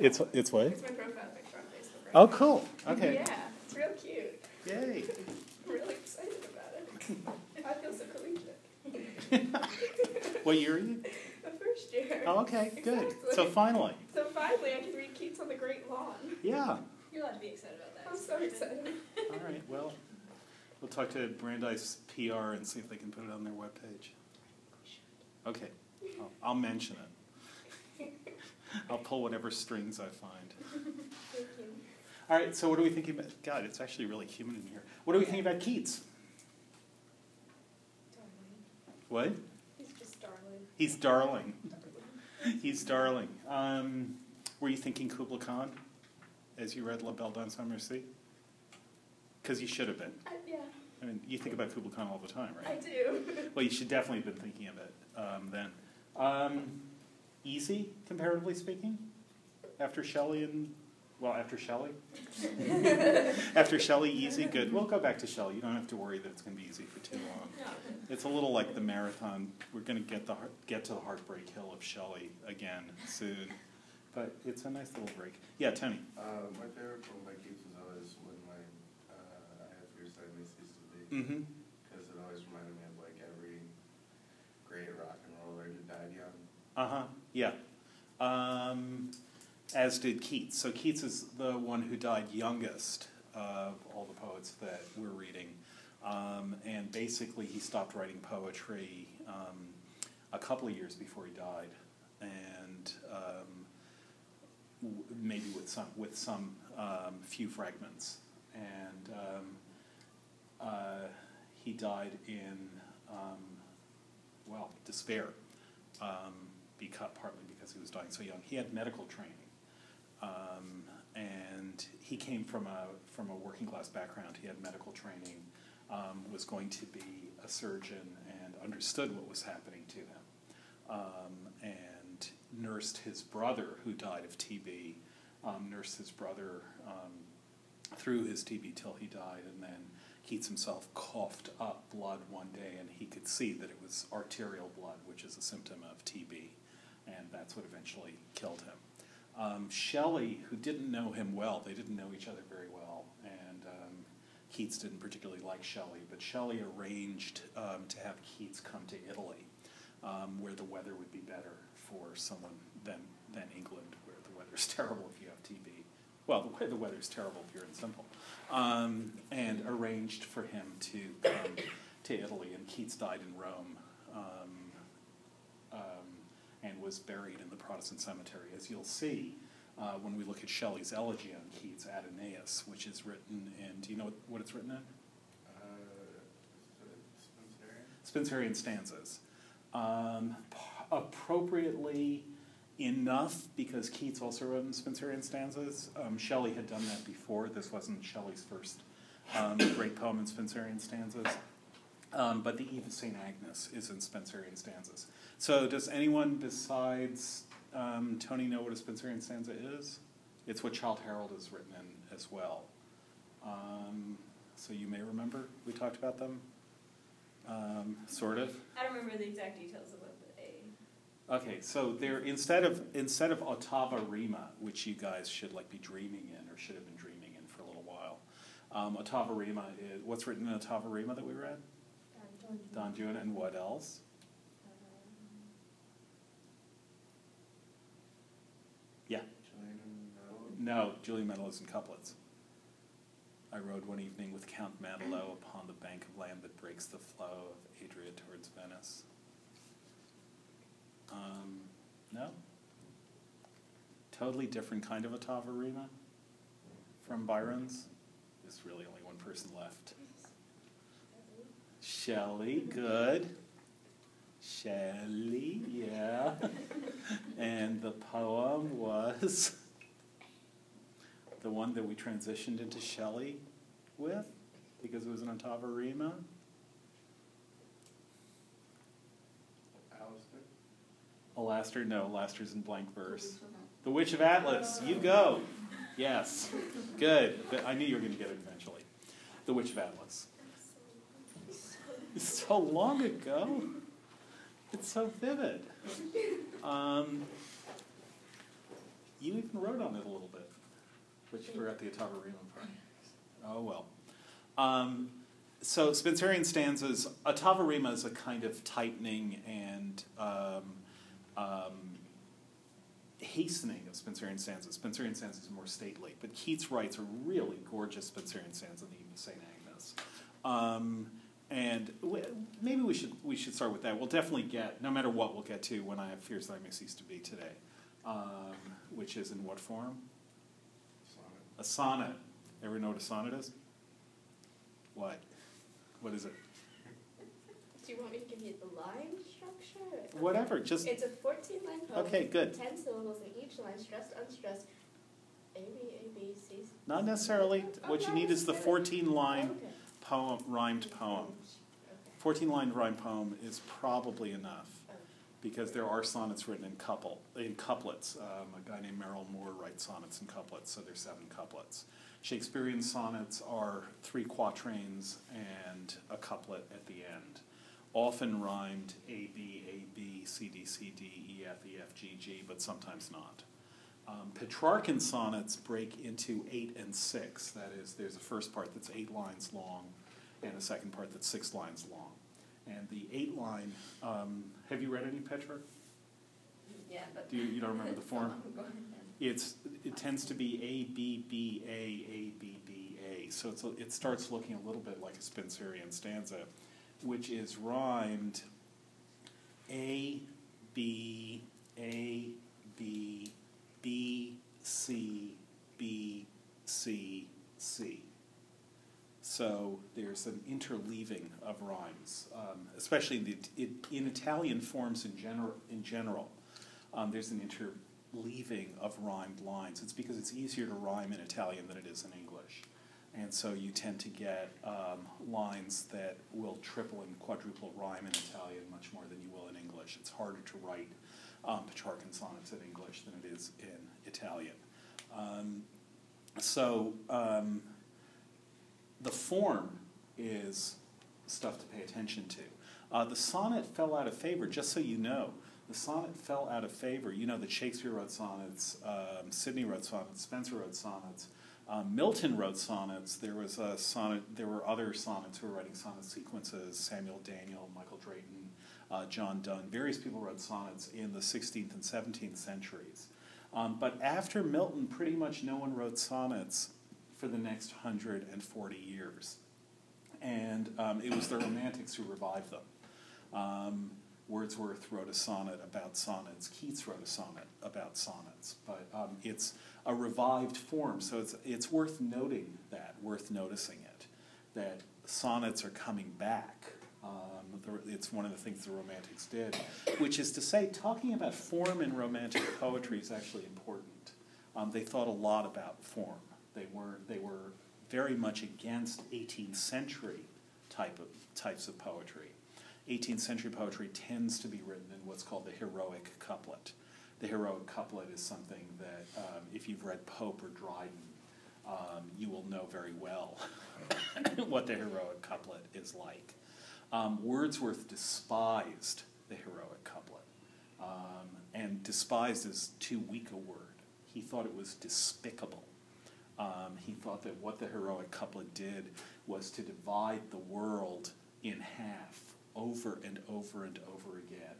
It's it's what? It's my profile picture on Facebook. Right Oh, cool. Okay. Yeah, it's real cute. Yay. I'm really excited about it. I feel so collegiate. What year are you? The first year. Oh, okay. Good. So finally, So finally, I can read Keats on the Great Lawn. yeah. You're allowed to be excited about that. I'm so excited. All right. Well, we'll talk to Brandeis PR and see if they can put it on their webpage. Okay. I'll, I'll mention it. I'll pull whatever strings I find. Thank you. All right. So what are we thinking about? God, it's actually really humid in here. What are we thinking about Keats? Darling. What? He's just darling. He's darling. He's darling. Um, were you thinking Kubla Khan as you read La Belle Dame sans Merci? Because you should have been. I, yeah, I mean, you think about Kubla Khan all the time, right? I do. Well, you should definitely have been thinking of it um, then. Um, easy, comparatively speaking, after Shelley and well, after Shelley. after Shelley, easy, good. We'll go back to Shelley. You don't have to worry that it's going to be easy for too long. No. It's a little like the marathon. We're going to get the get to the heartbreak hill of Shelley again soon, but it's a nice little break. Yeah, Tony. Uh, my favorite from my kids was always when my uh, I had your side ceased to be, Mm-hmm. because it always reminded me of like every great rock and roller who died young. Uh huh. Yeah. Um, as did Keats. So Keats is the one who died youngest of all the poets that we're reading, um, and basically he stopped writing poetry um, a couple of years before he died, and um, w- maybe with some with some um, few fragments, and um, uh, he died in well despair um, because, partly because he was dying so young. He had medical training, um, and he came from a from a working class background. He had medical training, um, was going to be a surgeon, and understood what was happening to him, um, and nursed his brother who died of TB. Um, nursed his brother um, through his TB till he died, and then Keats himself coughed up blood one day, and he could see that it was arterial blood, which is a symptom of TB, and that's what eventually killed him. Um, Shelley, who didn't know him well, they didn't know each other very well, and um, Keats didn't particularly like Shelley, but Shelley arranged um, to have Keats come to Italy, um, where the weather would be better for someone than, than England, where the weather's terrible if you have TB. Well, the, the weather's terrible if you're in Simple. Um, and arranged for him to come to Italy, and Keats died in Rome. And was buried in the Protestant cemetery, as you'll see uh, when we look at Shelley's elegy on Keats, Adonais, which is written in. Do you know what, what it's written in? Uh, Spencerian? Spenserian stanzas. Um, appropriately enough, because Keats also wrote in Spenserian stanzas. Um, Shelley had done that before. This wasn't Shelley's first um, great poem in Spenserian stanzas. Um, but the Eve of St. Agnes is in Spenserian stanzas. So, does anyone besides um, Tony know what a Spenserian stanza is? It's what Childe Harold has written in as well. Um, so, you may remember we talked about them, um, sort of. I don't remember the exact details of what the A. Okay, so there instead of instead of ottava rima, which you guys should like be dreaming in or should have been dreaming in for a little while, um, ottava rima is what's written in ottava rima that we read. Don Juan and what else? Yeah. No? Julian and Maddalo in couplets. I rode one evening with Count Maddalo upon the bank of land that breaks the flow of Adria towards Venice. Um, no? Totally different kind of ottava rima from Byron's. There's really only one person left. Shelley, good. Shelley, yeah. and the poem was the one that we transitioned into Shelley with because it was an ottava rima. Alastor? Alastor, no, Alastor's in blank verse. The Witch of Atlas, you go. Yes, good. I knew you were going to get it eventually. The Witch of Atlas. So long ago. It's so vivid. Um, You even wrote on it a little bit, but you forgot the ottava rima part. Oh well. Um, so Spenserian stanzas, ottava rima is a kind of tightening and um, um, hastening of Spenserian stanzas. Spenserian stanzas are more stately, but Keats writes a really gorgeous Spenserian stanza in the of St. Agnes. And w- maybe we should we should start with that. We'll definitely get, no matter what, we'll get to when I have fears that I may cease to be today, um, which is in what form? Sonnet. A sonnet. Ever know what a sonnet is? What? What is it? Do you want me to give you the line structure? Whatever. Just It's a fourteen line poem. Okay, good. Ten syllables in each line, stressed, unstressed. A, B, A, B, C. not necessarily. What you need is the 14 line Okay. Poem, rhymed poem. 14 line rhymed poem is probably enough because there are sonnets written in couple in couplets. Um, a guy named Merrill Moore writes sonnets in couplets, so there's seven couplets. Shakespearean sonnets are three quatrains and a couplet at the end, often rhymed A B A B C D C D E F E F G G, but sometimes not. Um, Petrarchan sonnets break into eight and six. That is, there's a first part that's eight lines long, and a second part that's six lines long. And the eight line, um, have you read any Petrarch? Yeah, but. Do you, you don't remember the form? It's, it tends to be A, B, B, A, A, B, B, A. So it's, a- it starts looking a little bit like a Spenserian stanza, which is rhymed A, B, A, B, B, C, B, C, C. So there's an interleaving of rhymes, um, especially in, the, in Italian forms in, gener- in general. Um, there's an interleaving of rhymed lines. It's because it's easier to rhyme in Italian than it is in English. And so you tend to get um, lines that will triple and quadruple rhyme in Italian much more than you will in English. It's harder to write um, Petrarchan sonnets in English than it is in Italian. Um, so um, the form is stuff to pay attention to. Uh, the sonnet fell out of favor, just so you know. The sonnet fell out of favor. You know that Shakespeare wrote sonnets, um, Sidney wrote sonnets, Spenser wrote sonnets, um, Milton wrote sonnets. There was a sonnet. There were other sonnets who were writing sonnet sequences. Samuel Daniel, Michael Drayton, uh, John Donne. Various people wrote sonnets in the 16th and 17th centuries. Um, but after Milton, pretty much no one wrote sonnets for the next 140 years. And um, it was the Romantics who revived them. Um, Wordsworth wrote a sonnet about sonnets. Keats wrote a sonnet about sonnets. But um, it's a revived form, so it's, it's worth noting that, worth noticing it, that sonnets are coming back. Um, it's one of the things the Romantics did, which is to say, talking about form in Romantic poetry is actually important. Um, they thought a lot about form. They were they were very much against 18th century type of types of poetry. 18th century poetry tends to be written in what's called the heroic couplet. The heroic couplet is something that, um, if you've read Pope or Dryden, um, you will know very well what the heroic couplet is like. Um, Wordsworth despised the heroic couplet, um, and despised is too weak a word. He thought it was despicable. Um, he thought that what the heroic couplet did was to divide the world in half over and over and over again.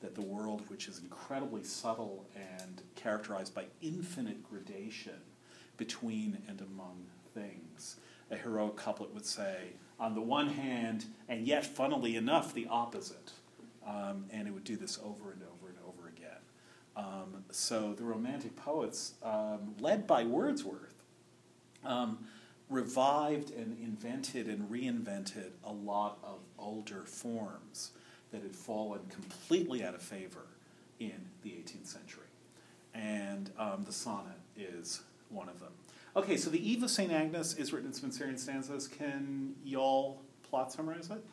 That the world, which is incredibly subtle and characterized by infinite gradation between and among things, a heroic couplet would say, on the one hand, and yet, funnily enough, the opposite. Um, and it would do this over and over and over again. Um, so the Romantic poets, um, led by Wordsworth, um, revived and invented and reinvented a lot of older forms that had fallen completely out of favor in the 18th century. And um, the sonnet is one of them. Okay, so the Eve of St. Agnes is written in Spenserian stanzas. Can y'all plot summarize it?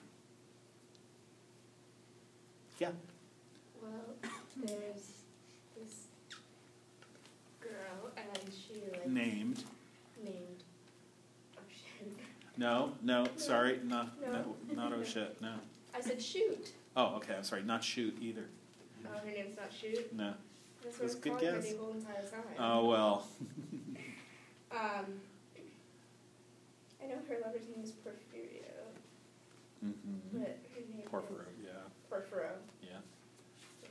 Yeah. Well, there's this girl, and she like named. Oh shit! No, no, sorry, not, no, No. not oh shit, no. I said shoot. Oh, okay, I'm sorry, not shoot either. Oh, her name's not shoot. No. That's That's a what good I was calling guess. medieval entire time. Oh, well. Um, I know her lover's name is Porphyrio, Mhm. but her name Porphyro, is yeah, Porphyro. yeah.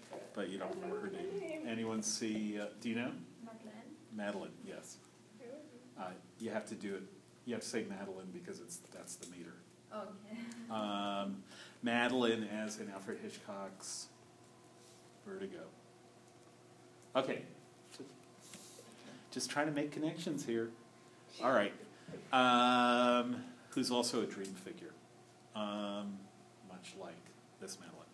Porphyro. But you don't remember her know her name. name. Anyone see, uh, do you know? Madeleine. Madeline, yes. Uh, you have to do it, you have to say Madeline because it's, that's the meter. Okay. Um, Madeline as in Alfred Hitchcock's Vertigo. Okay. Just trying to make connections here. All right. Um, who's also a dream figure, um, much like this Madeline.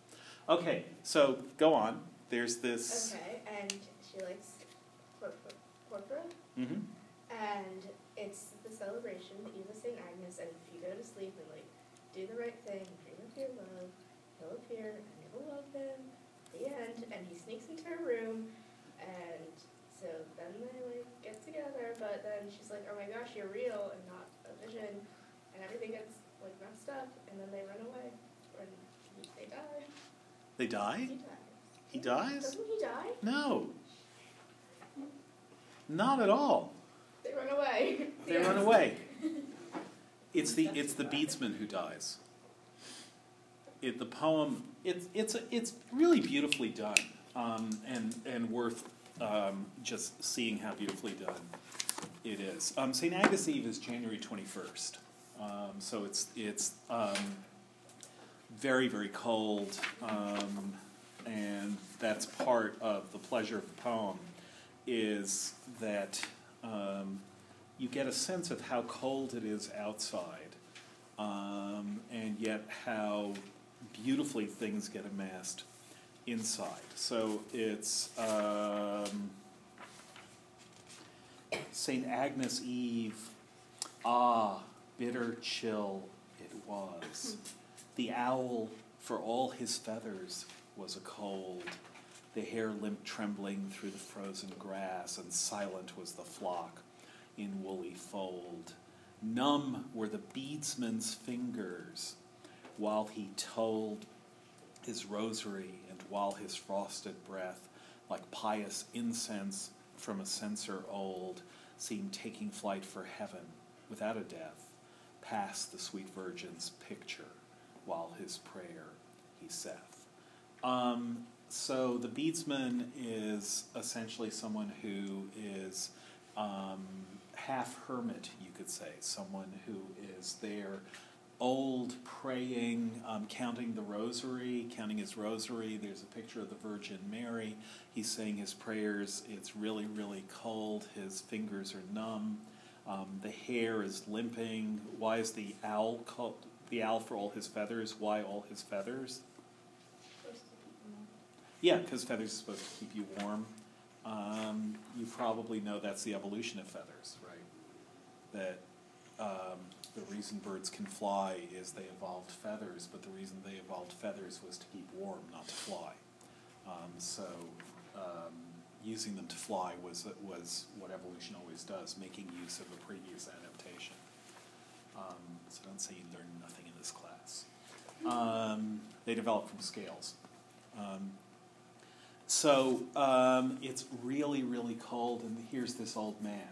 Okay, so go on. There's this. Okay, and she likes Porphyro. Porphyro? hmm And it's the celebration, the Eve of St. Agnes, and if you go to sleep and like do the right thing, dream of your love, he'll appear and you'll love him. The end. And he sneaks into her room and so then they like get together, but then she's like, Oh my gosh, you're real and not a vision and everything gets like messed up and then they run away. And they die. They die? He dies. He dies? Doesn't he die? No. Not at all. They run away. They The run away. It's the it's the beadsman who dies. It the poem it's it's it's really beautifully done um, and and worth um, just seeing how beautifully done it is. Um, Saint Agnes Eve is January twenty first, um, so it's it's um, very very cold, um, and that's part of the pleasure of the poem is that um, you get a sense of how cold it is outside, um, and yet how beautifully things get amassed inside. So it's um, Saint Agnes Eve. Ah, bitter chill it was. The owl, for all his feathers, was a cold. The hare limped trembling through the frozen grass, and silent was the flock in woolly fold. Numb were the beadsman's fingers while he told his rosary, and while his frosted breath, like pious incense from a censer old, seemed taking flight for heaven without a death, past the sweet Virgin's picture, while his prayer he saith. Um, so the beadsman is essentially someone who is um, half hermit, you could say, someone who is there old, praying, um, counting the rosary, counting his rosary. There's a picture of the Virgin Mary. He's saying his prayers. It's really, really cold. His fingers are numb. Um, the hare is limping. Why is the owl called the owl for all his feathers? Why all his feathers? Supposed to keep them on. Yeah, because feathers are supposed to keep you warm. Um, you probably know that's the evolution of feathers, right? That um, the reason birds can fly is they evolved feathers, but the reason they evolved feathers was to keep warm, not to fly. Um, so um, using them to fly was was what evolution always does, making use of a previous adaptation. Um, so don't say you learned nothing in this class. Um, they develop from scales. Um, so um, it's really, really cold, and here's this old man.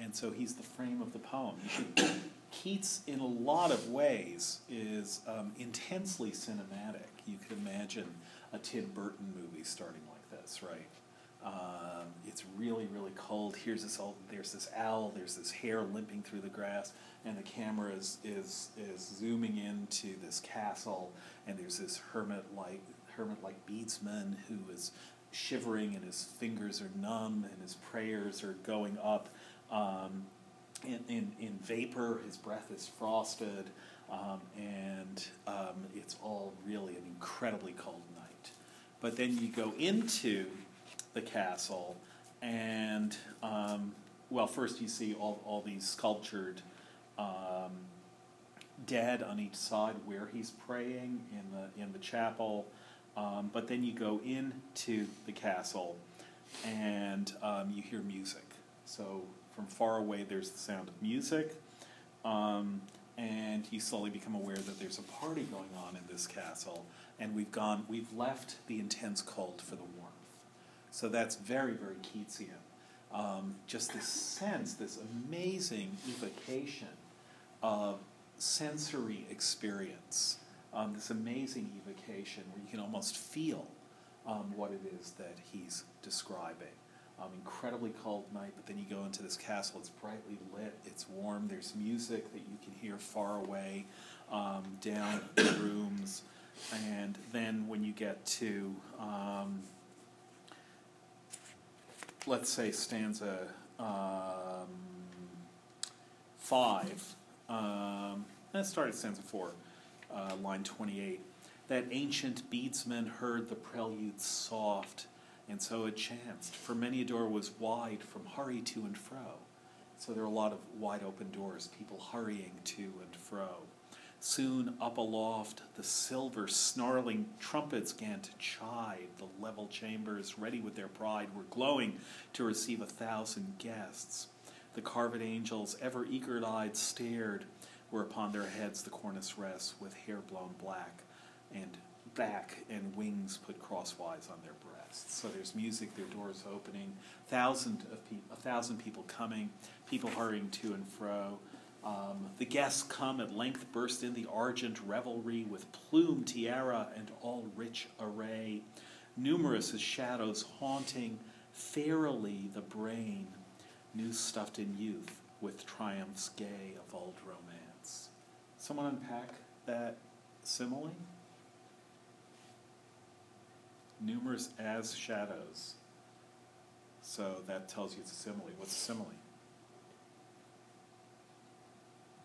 And so he's the frame of the poem. Should, Keats, in a lot of ways, is um, intensely cinematic. You could imagine a Tim Burton movie starting like this, right? Um, it's really, really cold. Here's this old. There's this owl. There's this hare limping through the grass, and the camera is is is zooming into this castle, and there's this hermit like hermit like beadsman who is shivering, and his fingers are numb, and his prayers are going up. Um, in, in, in vapor, his breath is frosted, um, and um, it's all really an incredibly cold night. But then you go into the castle, and um, well, first you see all, all these sculptured um, dead on each side where he's praying in the in the chapel. Um, but then you go into the castle, and um, you hear music. So from far away, there's the sound of music, um, and you slowly become aware that there's a party going on in this castle. And we've gone, we've left the intense cold for the warmth. So that's very, very Keatsian. Um, just this sense, this amazing evocation of sensory experience, um, this amazing evocation where you can almost feel um, what it is that he's describing. Um, incredibly cold night, but then you go into this castle, it's brightly lit, it's warm, there's music that you can hear far away um, down the rooms. And then when you get to, um, let's say, stanza um, five, um, let's start at stanza four, uh, line 28. That ancient beadsman heard the prelude soft, and so it chanced, for many a door was wide from hurry to and fro. So there are a lot of wide open doors, people hurrying to and fro. Soon up aloft, the silver snarling trumpets gan to chide. The level chambers, ready with their pride, were glowing to receive a thousand guests. The carved angels, ever eager eyed, stared, where upon their heads the cornice rests, with hair blown black and back and wings put crosswise on their breasts. So there's music, their doors opening, thousand of pe- a thousand people coming, people hurrying to and fro. Um, the guests come at length, burst in the argent revelry with plume, tiara, and all rich array. Numerous as shadows haunting fairly the brain, new stuffed in youth with triumphs gay of old romance. Someone unpack that simile? Numerous as shadows. So that tells you it's a simile. What's a simile?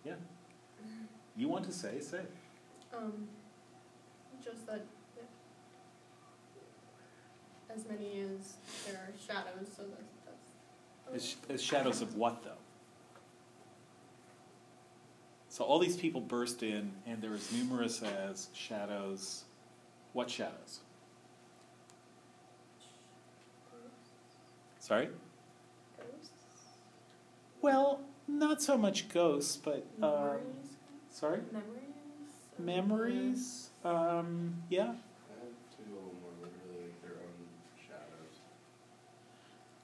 Yeah. You want to say, say. Um, just that, as many as there are shadows, so that's, that's. As, as shadows of what, though? So all these people burst in, and they're as numerous as shadows. What shadows? Sorry? Ghosts? Well, not so much ghosts, but uh, Memories? sorry, Memories? memories. Um, yeah, I have two a little more literally their own shadows.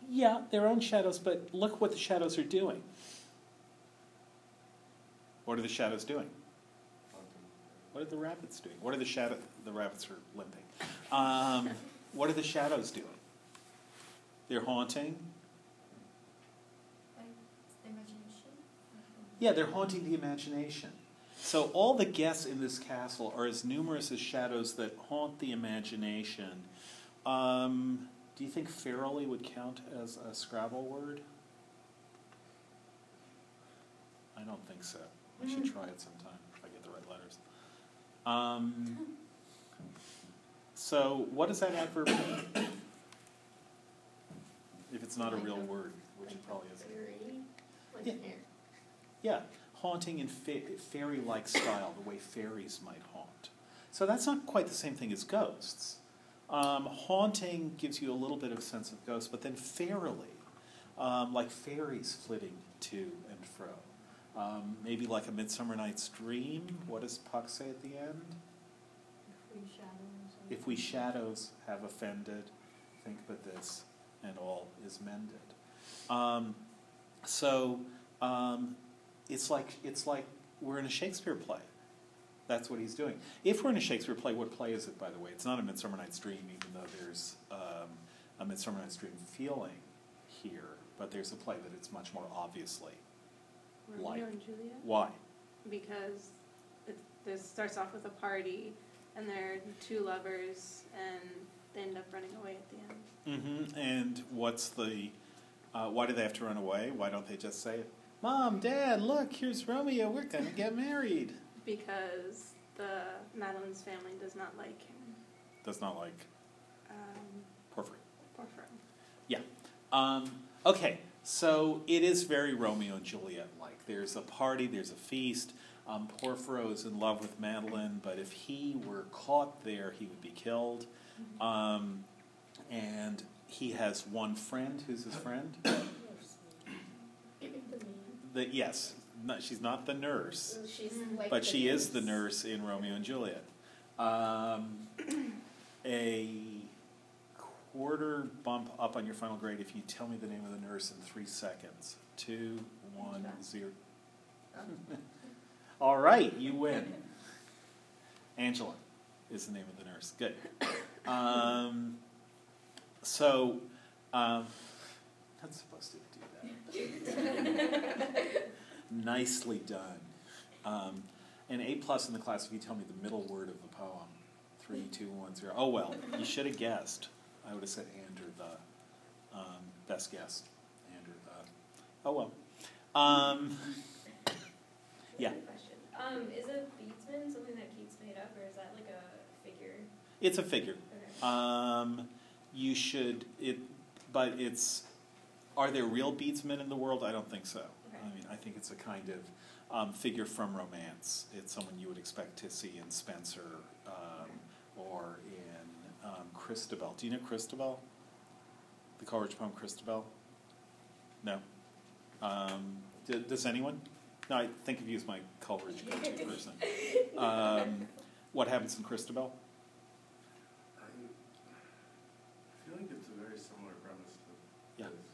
yeah, their own shadows. But look what the shadows are doing. What are the shadows doing? What are the rabbits doing? What are the shadow? The rabbits are limping. Um, what are the shadows doing? They're haunting. Yeah, they're haunting the imagination. So all the guests in this castle are as numerous as shadows that haunt the imagination. Um, do you think ferally would count as a Scrabble word? I don't think so. I should try it sometime if I get the right letters. Um, so what does that adverb mean? If it's not a real word, which it probably isn't. Yeah. Yeah, haunting in fa- fairy-like style, the way fairies might haunt. So that's not quite the same thing as ghosts. Um, haunting gives you a little bit of a sense of ghosts, but then fairily, um, like fairies flitting to and fro. Um, maybe like a Midsummer Night's Dream. What does Puck say at the end? If we shadows. If we shadows have offended, think but this, and all is mended. Um, so um, it's like it's like we're in a Shakespeare play. That's what he's doing. If we're in a Shakespeare play, what play is it, by the way? It's not a Midsummer Night's Dream, even though there's um, a Midsummer Night's Dream feeling here, but there's a play that it's much more obviously. Romeo Like. and Juliet Why? because it this starts off with a party and there are two lovers and they end up running away at the end. Mm-hmm. And what's the? Uh, why do they have to run away? Why don't they just say, "Mom, Dad, look, here's Romeo. We're gonna get married." Because the Madeline's family does not like him. Does not like Um, Porphyry. Yeah. Um, okay, so it is very Romeo and Juliet like. There's a party, there's a feast. Um, Porphyro is in love with Madeline, but if he were caught there, he would be killed. Um, and he has one friend. Who's his friend? The. Yes, no, she's not the nurse. She's like but the she is the nurse. nurse in Romeo and Juliet. Um, a order bump up on your final grade if you tell me the name of the nurse in three seconds. Two, one, zero. All right, you win. Angela is the name of the nurse. Good. Um, so, um, not supposed to do that. Nicely done. Um, an A plus in the class if you tell me the middle word of the poem. Three, two, one, zero. Oh well, you should have guessed. I would have said Andrew the. Um, best guess. Andrew the. Oh well. Um, Yeah. Question. Um, is a beadsman something that Keats made up, or is that like a figure? it's a figure. Okay. Um, you should it, but it's. Are there real beadsmen in the world? I don't think so. Okay. I mean, I think it's a kind of um, figure from romance. It's someone you would expect to see in Spenser um, or um, Christabel. Do you know Christabel? The Coleridge poem Christabel? No. Um, d- does anyone? No, I think of you as my Coleridge go-to person. Um, what happens in Christabel? I, I feel like it's a very similar premise to Yeah. this.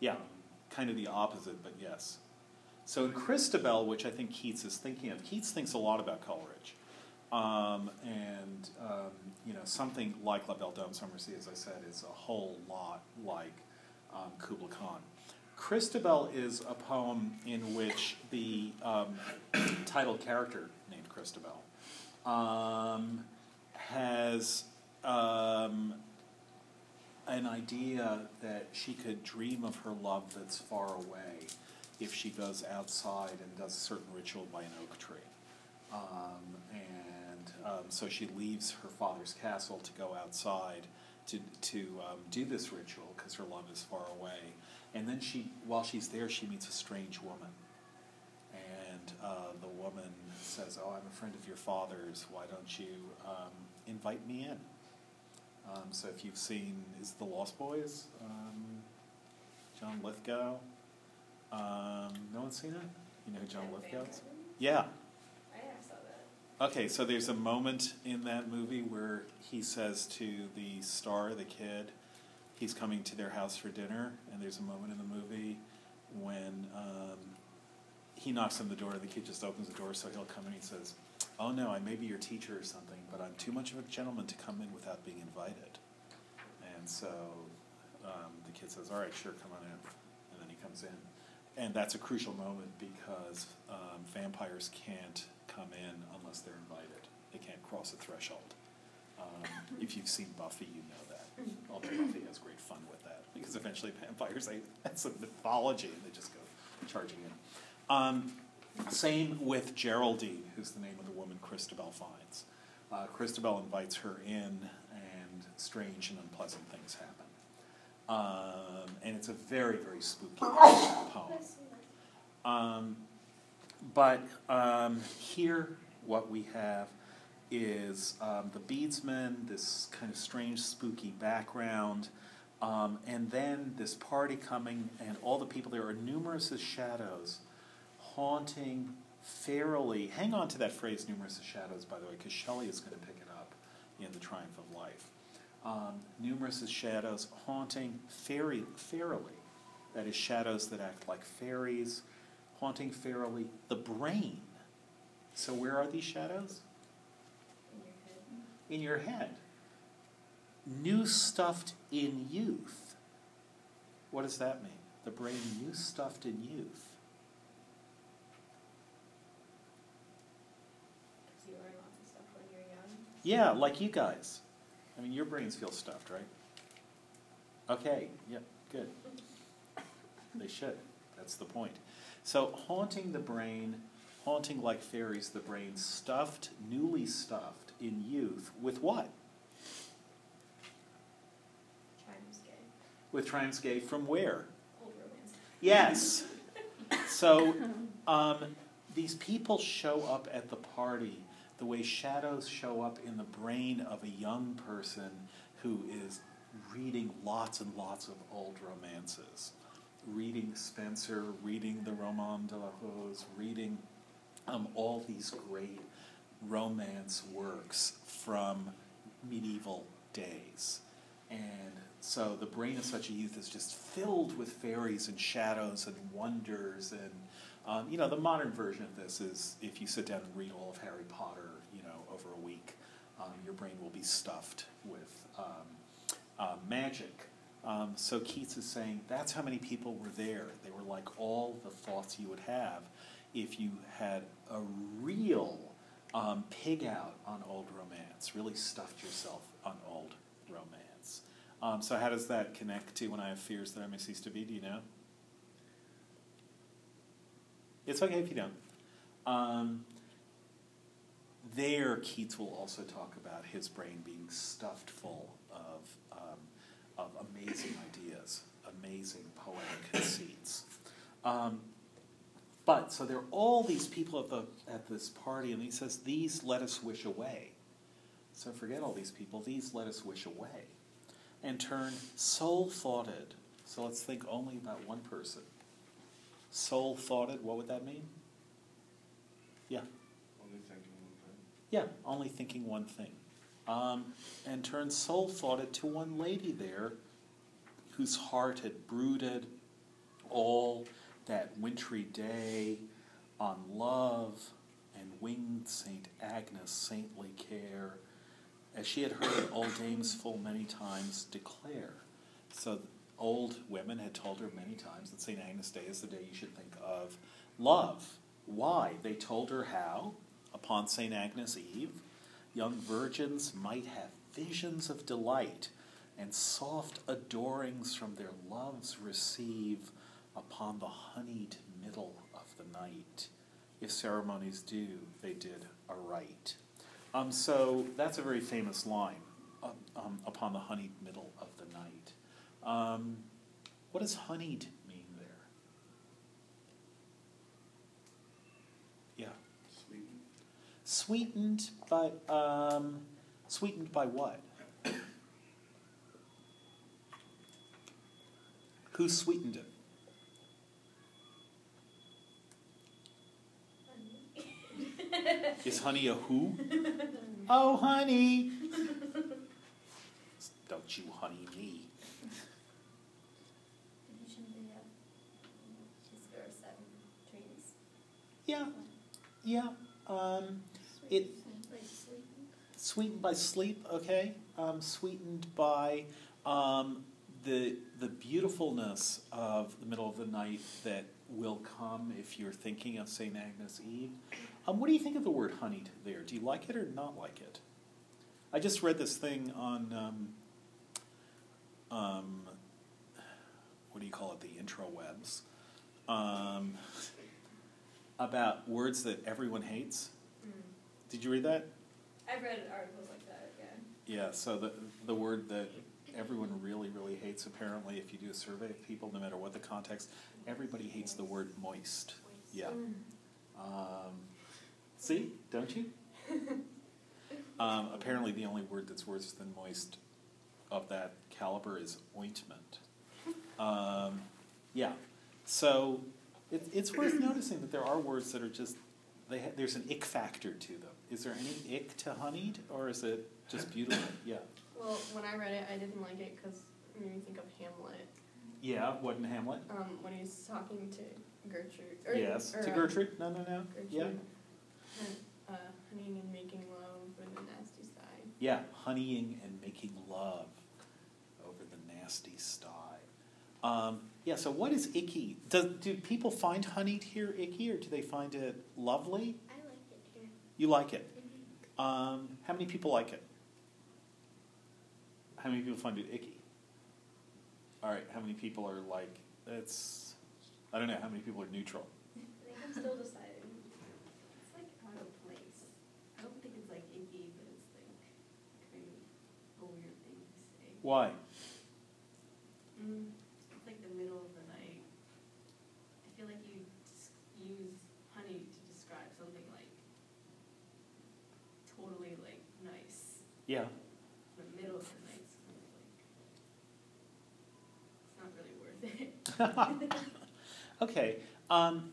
Yeah. Um, kind of the opposite, but yes. So in Christabel, which I think Keats is thinking of, Keats thinks a lot about Coleridge. Um, and, um, you know, something like La Belle Dame sans Merci, as I said, is a whole lot like um, Kubla Khan. Christabel is a poem in which the um, title character, named Christabel, um, has um, an idea that she could dream of her love that's far away if she goes outside and does a certain ritual by an oak tree. Um, um, so she leaves her father's castle to go outside to, to um, do this ritual because her love is far away. And then she, while she's there, she meets a strange woman. And uh, the woman says, Oh, I'm a friend of your father's. Why don't you um, invite me in? Um, so if you've seen, is it The Lost Boys? Um, John Lithgow. Um, no one's seen it? You know who John Lithgow is? Yeah. I yeah, saw that. Okay, so there's a moment in that movie where he says to the star, the kid, he's coming to their house for dinner, and there's a moment in the movie when um, he knocks on the door, the kid just opens the door, so he'll come in and he says, Oh no, I may be your teacher or something, but I'm too much of a gentleman to come in without being invited. And so um, the kid says, All right, sure, come on in. And then he comes in. And that's a crucial moment because um, vampires can't come in unless they're invited. They can't cross a threshold. Um, if you've seen Buffy, you know that. Although Buffy has great fun with that because eventually vampires, they, that's a mythology and they just go charging in. Um, same with Geraldine, who's the name of the woman Christabel finds. Uh, Christabel invites her in, and strange and unpleasant things happen. Um, and it's a very, very spooky poem. Um, but um, here, what we have is um, the beadsman, this kind of strange, spooky background, um, and then this party coming, and all the people there are numerous as shadows, haunting fairly. Hang on to that phrase, numerous as shadows, by the way, because Shelley is going to pick it up in The Triumph of Life. Um, numerous as shadows, haunting fairy, fairly. That is, shadows that act like fairies, haunting fairly the brain. So, where are these shadows? In your head. In your head. New stuffed in youth. What does that mean? The brain new stuffed in youth. Because you learn lots of stuff when you're young. Yeah, like you guys. I mean, your brains feel stuffed, right? Okay, yeah, good. They should. That's the point. So, haunting the brain, haunting like fairies the brain, stuffed, newly stuffed in youth with what? Gay. With Triumphs Gay from where? Old romance. Yes. So, um, these people show up at the party the way shadows show up in the brain of a young person who is reading lots and lots of old romances. Reading Spenser, reading the Roman de la Rose, reading um, all these great romance works from medieval days. And so the brain of such a youth is just filled with fairies and shadows and wonders and um, you know the modern version of this is if you sit down and read all of Harry Potter, you know, over a week, um, your brain will be stuffed with um, uh, magic. Um, so Keats is saying that's how many people were there. They were like all the thoughts you would have if you had a real um, pig out on old romance, really stuffed yourself on old romance. Um, so how does that connect to when I have fears that I may cease to be? Do you know? It's okay if you don't. Um, there, Keats will also talk about his brain being stuffed full of, um, of amazing ideas, amazing poetic conceits. Um, but so there are all these people at the at this party, and he says, "These let us wish away." So forget all these people; these let us wish away, and turn sole thoughted. So let's think only about one person. Sole thoughted. What would that mean? Yeah. Only thinking one thing. Yeah, only thinking one thing. Um, and turned sole thoughted to one lady there whose heart had brooded all that wintry day on love and winged Saint Agnes' saintly care, as she had heard old dames full many times declare. So old women had told her many times that Saint Agnes' Day is the day you should think of love. Why? They told her how, upon St. Agnes' Eve, young virgins might have visions of delight and soft adorings from their loves receive upon the honeyed middle of the night. If ceremonies do, they did aright. Um, so that's a very famous line, uh, um, upon the honeyed middle of. Um, what does honeyed mean there? Yeah. Sweeten. Sweetened by um, sweetened by what? Who sweetened it? Is honey a who? oh, honey! Don't you honey me? Maybe shouldn't they have, just there are seven trees, Yeah, yeah. Um, it sweetened by sleep. Okay. Um, sweetened by um, the the beautifulness of the middle of the night that will come if you're thinking of Saint Agnes Eve. Um, what do you think of the word honeyed there? Do you like it or not like it? I just read this thing on um, um, what do you call it? The intrawebs um, about words that everyone hates. Did you read that? I've read articles like that, yeah. Yeah, so the, the word that everyone really, really hates, apparently, if you do a survey of people, no matter what the context, everybody hates the word moist. Yeah. Um, see, don't you? Um, apparently, the only word that's worse than moist of that caliber is ointment. Um, yeah, so it, it's worth noticing that there are words that are just, they ha- there's an ick factor to them. Is there any ick to honeyed, or is it just beautiful? Yeah. Well, when I read it, I didn't like it because it made me think of Hamlet. Yeah, wasn't Hamlet? Um, when he's talking to Gertrude. Or, yes. or, to uh, Gertrude? No, no, no. Gertrude. Yeah. And, uh, honeying and making love with the nasty side. Yeah, honeying and making love over the nasty sty. Um, yeah, so what is icky? Does, do people find honeyed here icky, or do they find it lovely? I like it here. You like it. Um, how many people like it? How many people find it icky? All right, how many people are like, it's, I don't know, how many people are neutral? I think I'm still deciding. It's like out of place. I don't think it's like icky, but it's like kind of a weird thing to say. Why? Mm, it's like the middle of the night. I feel like you just use honey to describe something like totally like nice. Yeah. The middle of the night's kind of like it's not really worth it. okay. Um,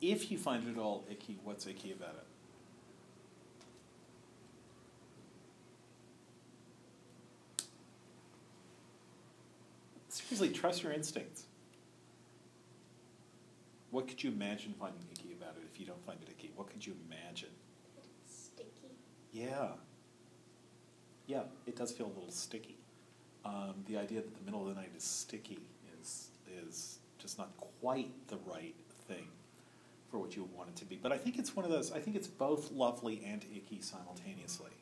if you find it all icky, what's icky about it? Seriously, trust your instincts. What could you imagine finding icky about it if you don't find it icky? What could you imagine? Sticky. Yeah. Yeah, it does feel a little sticky. Um, the idea that the middle of the night is sticky is is just not quite the right thing for what you would want it to be. But I think it's one of those. I think it's both lovely and icky simultaneously.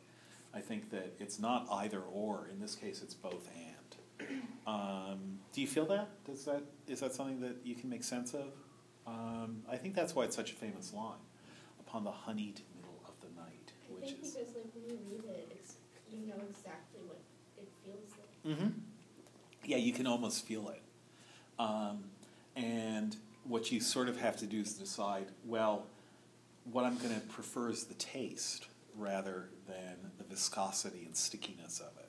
I think that it's not either or. In this case, it's both and. Um, do you feel that? Does that is that something that you can make sense of? Um, I think that's why it's such a famous line. Upon the honeyed middle of the night, I which think is. because like when you read it, it's you know exactly what it feels like. Mm-hmm. Yeah, you can almost feel it. Um, and what you sort of have to do is decide, well, what I'm going to prefer is the taste rather than the viscosity and stickiness of it.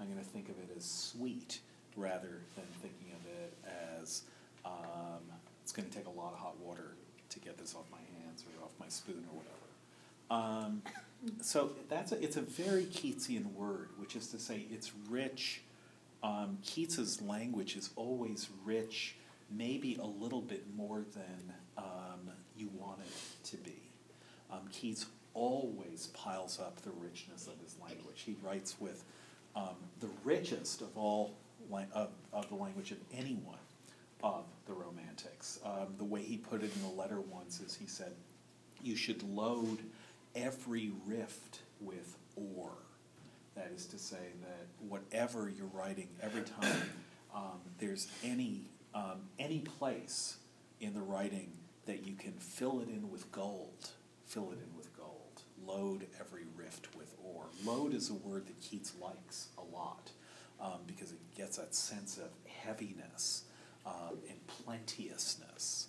I'm going to think of it as sweet rather than thinking of it as um, it's going to take a lot of hot water to get this off my hands or off my spoon or whatever. Um, so that's a, it's a very Keatsian word, which is to say it's rich. Um, Keats's language is always rich, maybe a little bit more than um, you want it to be. Um, Keats always piles up the richness of his language. He writes with um, the richest of all of, of the language of anyone of the Romantics. Um, the way he put it in a letter once is he said, "You should load every rift with ore." That is to say that whatever you're writing, every time um, there's any um, any place in the writing that you can fill it in with gold, fill it in with gold. Load every rift with ore. Load is a word that Keats likes a lot um, because it gets that sense of heaviness um, and plenteousness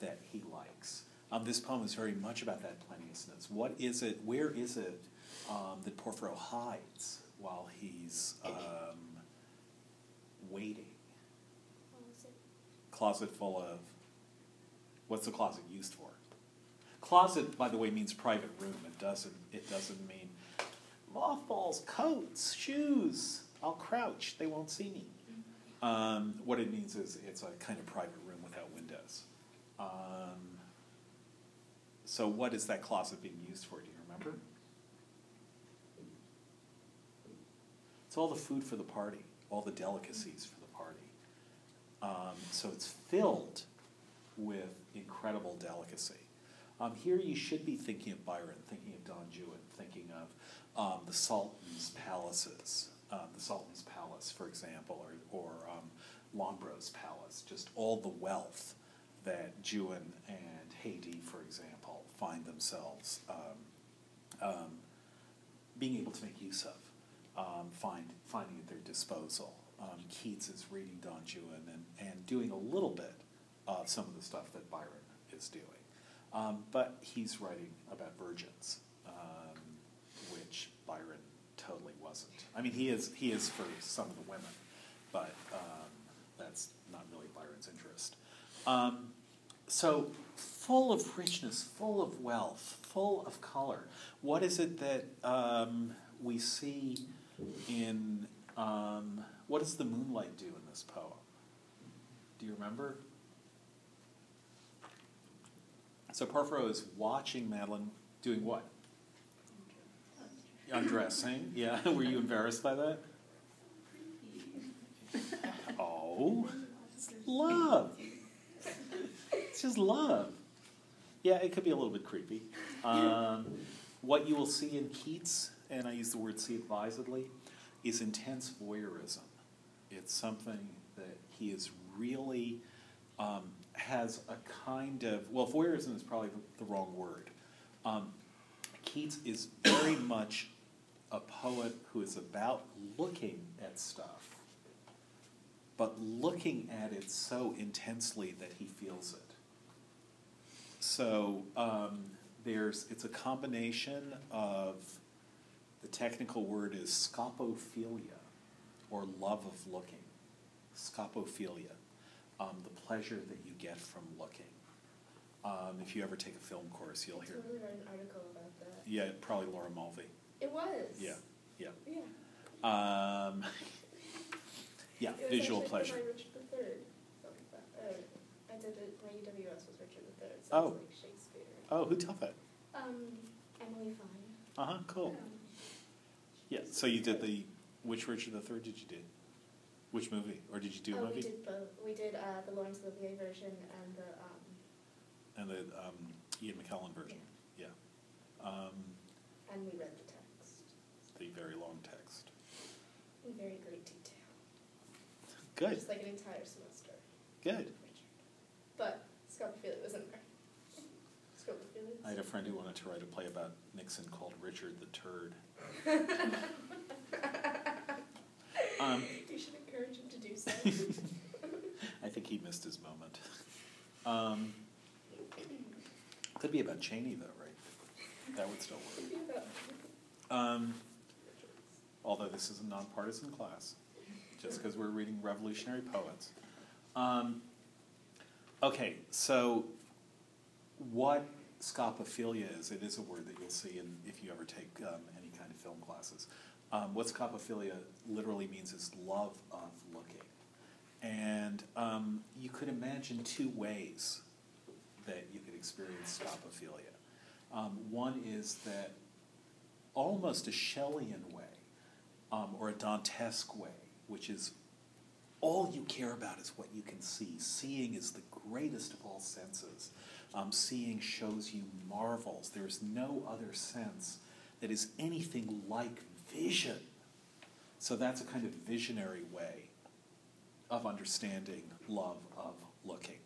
that he likes. Um, this poem is very much about that plenteousness. What is it? Where is it um, that Porphyro hides while he's um, waiting? Closet full of. What's the closet used for? Closet, by the way, means private room. It doesn't. It doesn't mean mothballs, coats, shoes. I'll crouch. They won't see me. Um, what it means is it's a kind of private room without windows. Um, so, what is that closet being used for? Do you remember? It's all the food for the party, all the delicacies for the party. Um, so it's filled with incredible delicacy. Um, here you should be thinking of Byron, thinking of Don Juan, thinking of um, the Sultan's palaces, um, the Sultan's palace, for example, or, or um, Lambro's palace, just all the wealth that Juan and Haidée, for example, find themselves um, um, being able to make use of, um, find, finding at their disposal. Um, Keats is reading Don Juan and, and doing a little bit of some of the stuff that Byron is doing. Um, but he's writing about virgins, um, which Byron totally wasn't. I mean, he is, he is for some of the women, but um, that's not really Byron's interest. Um, so, full of richness, full of wealth, full of color. What is it that um, we see in. Um, what does the moonlight do in this poem? Do you remember? So Porphyro is watching Madeline doing what? Undressing. Yeah. Were you embarrassed by that? Oh, it's love. It's just love. Yeah, it could be a little bit creepy. Um, what you will see in Keats, and I use the word see advisedly, is intense voyeurism. It's something that he is really um, has a kind of well, voyeurism is probably the, wrong word. Um, Keats is very much a poet who is about looking at stuff, but looking at it so intensely that he feels it. So um, there's it's a combination of the technical word is scopophilia, or love of looking. Scopophilia, um, the pleasure that you get from looking. Um, if you ever take a film course, you'll I hear. totally read an article about that. Yeah, probably Laura Mulvey. It was. Yeah, yeah. Yeah. Um, Yeah, It was visual pleasure. My Richard the Third film, but, uh, I did it, my UWS was Richard the Third, so Oh. it's like Shakespeare. Oh, who taught that? Um, Emily Fine. Uh huh. Cool. Um, Yeah. So you did the which Richard the Third did you do? Which movie, or did you do a oh, movie? we did both. We did uh, the Laurence Olivier version and the um, And the um, Ian McKellen version. Yeah. Um, and we read the text the very long text. in very great detail. Good. Just like an entire semester. Good. of Richard. But Scopophilia was in there. I had a friend who wanted to write a play about Nixon called Richard the Turd. Um, you should encourage him to do so. I think he missed his moment. Um, could be about Cheney, though, right? That would still work. Could be about Um, although this is a nonpartisan class, just because we're reading revolutionary poets. Um, okay, so what scopophilia is, it is a word that you'll see in, if you ever take um, any kind of film classes. Um, what scopophilia literally means is love of looking. And um, you could imagine two ways that you could experience scopophilia. Um, one is that almost a Shelleyan way, um, or a Dantesque way, which is all you care about is what you can see. Seeing is the greatest of all senses. Um, seeing shows you marvels. There's no other sense that is anything like vision. So that's a kind of visionary way of understanding love of looking.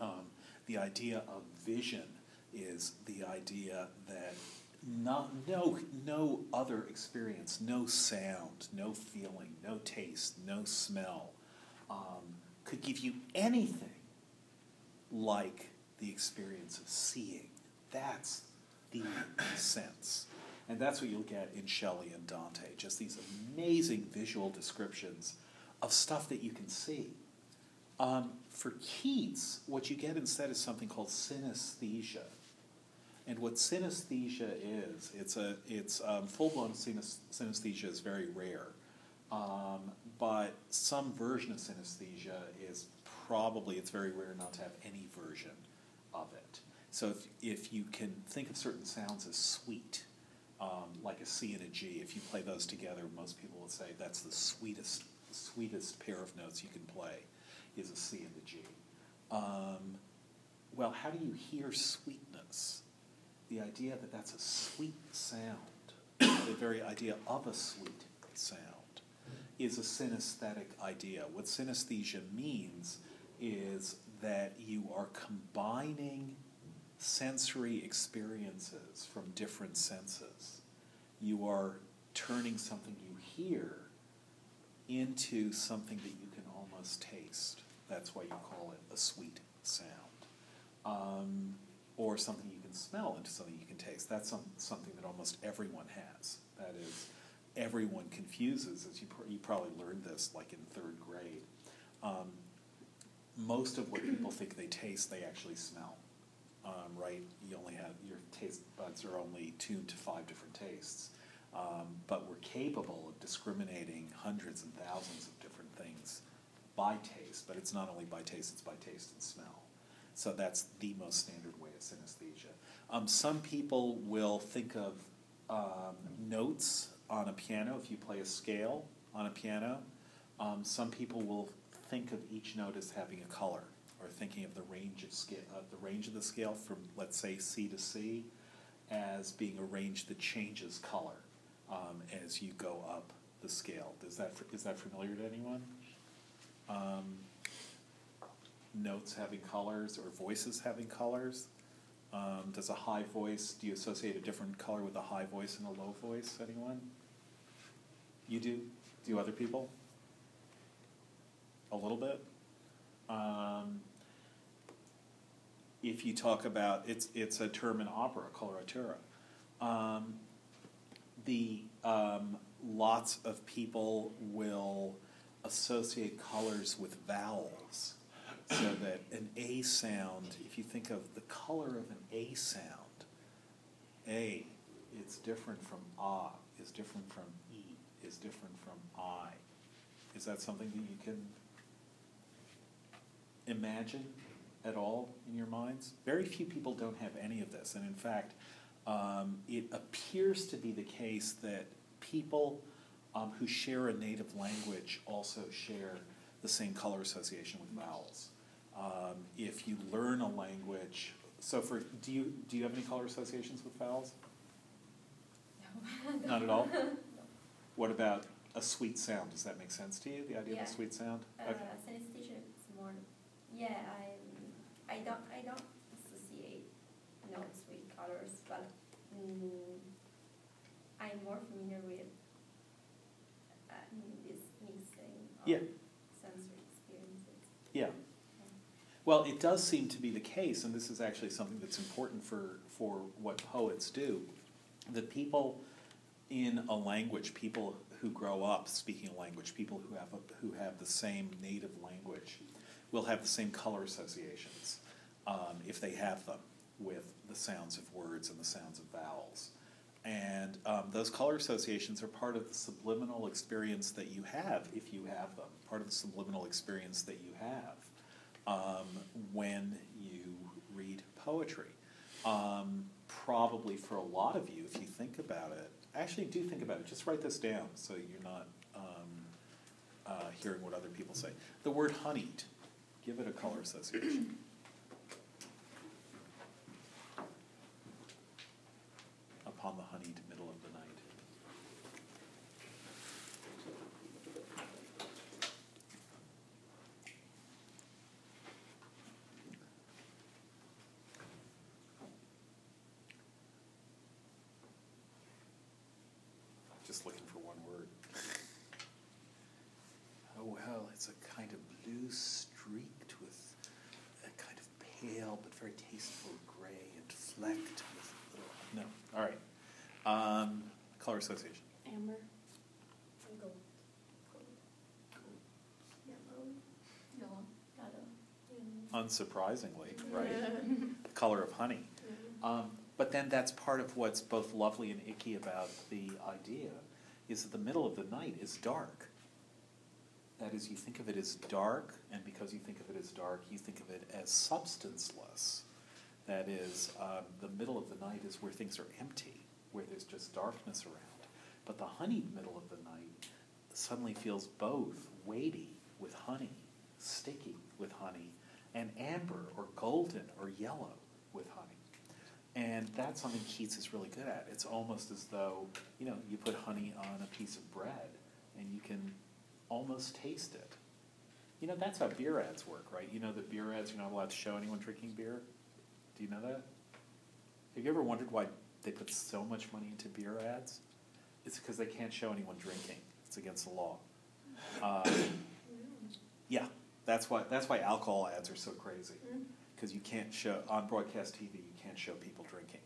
Um, the idea of vision is the idea that not, no, no other experience, no sound, no feeling, no taste, no smell um, could give you anything like the experience of seeing. That's the sense. And that's what you'll get in Shelley and Dante, just these amazing visual descriptions of stuff that you can see. Um, for Keats, what you get instead is something called synesthesia. And what synesthesia is, it's a it's um, full blown synes- synesthesia is very rare, um, but some version of synesthesia is probably it's very rare not to have any version of it. So if if you can think of certain sounds as sweet, um, like a C and a G, if you play those together, most people would say that's the sweetest sweetest pair of notes you can play is a C and a G. Um, well, how do you hear sweetness? The idea that that's a sweet sound, the very idea of a sweet sound, is a synesthetic idea. What synesthesia means is that you are combining sensory experiences from different senses. You are turning something you hear into something that you can almost taste. That's why you call it a sweet sound. Um, or something you smell into something you can taste. That's some, something that almost everyone has. That is, everyone confuses, as you, pr- you probably learned this like in third grade. Um, most of what people think they taste, they actually smell. Um, right? You only have your taste buds are only tuned to five different tastes, um, but we're capable of discriminating hundreds and thousands of different things by taste. But it's not only by taste; it's by taste and smell. So that's the most standard way of synesthesia. Um, some people will think of um, notes on a piano if you play a scale on a piano. Um, some people will think of each note as having a color, or thinking of the range of scale, uh, the range of the scale from let's say C to C, as being a range that changes color um, as you go up the scale. Does that is that familiar to anyone? Um, notes having colors or voices having colors. Um, does a high voice, do you associate a different color with a high voice and a low voice? Anyone? You do? Do other people? A little bit? Um, if you talk about, it's, it's a term in opera, coloratura. Um, the um, lots of people will associate colors with vowels so that an A sound, if you think of the color of an A sound, A, it's different from ah, is different from E, is different from I, Is that something that you can imagine at all in your minds? Very few people don't have any of this, and in fact, um, it appears to be the case that people um, who share a native language also share the same color association with vowels. Um, if you learn a language, so for do you do you have any color associations with vowels? No. Not at all. What about a sweet sound? Does that make sense to you? The idea of a sweet sound? Uh, Okay. synesthesia is more, yeah, I, I don't, I don't associate notes with colors, but, mm, I'm more familiar with, uh, this mixing Yeah. of sensory experiences. Yeah. Well, it does seem to be the case, and this is actually something that's important for, for what poets do, that people in a language, people who grow up speaking a language, people who have, a, who have the same native language, will have the same color associations um, if they have them with the sounds of words and the sounds of vowels. And um, those color associations are part of the subliminal experience that you have if you have them, part of the subliminal experience that you have um, when you read poetry. Um, probably for a lot of you, if you think about it, actually do think about it. Just write this down so you're not um, uh, hearing what other people say. The word honeyed, give it a color association. Upon the honeyed middle of the night. Just looking for one word. Oh, well, it's a kind of blue streaked with a kind of pale but very tasteful gray and flecked with little. No, all right. Um, color association. Amber. Gold. Gold. Yellow. Yellow, yellow. Unsurprisingly, right? the color of honey. Um, but then that's part of what's both lovely and icky about the idea is that the middle of the night is dark. That is, you think of it as dark, and because you think of it as dark, you think of it as substanceless. That is, um, the middle of the night is where things are empty, where there's just darkness around. But the honeyed middle of the night suddenly feels both weighty with honey, sticky with honey, and amber or golden or yellow with honey. And that's something Keats is really good at. It's almost as though, you know, you put honey on a piece of bread and you can almost taste it. You know, that's how beer ads work, right? You know that beer ads, you're not allowed to show anyone drinking beer? Do you know that? Have you ever wondered why they put so much money into beer ads? It's because they can't show anyone drinking. It's against the law. Uh, yeah, that's why, that's why alcohol ads are so crazy because you can't show on broadcast TV. You can't show people drinking,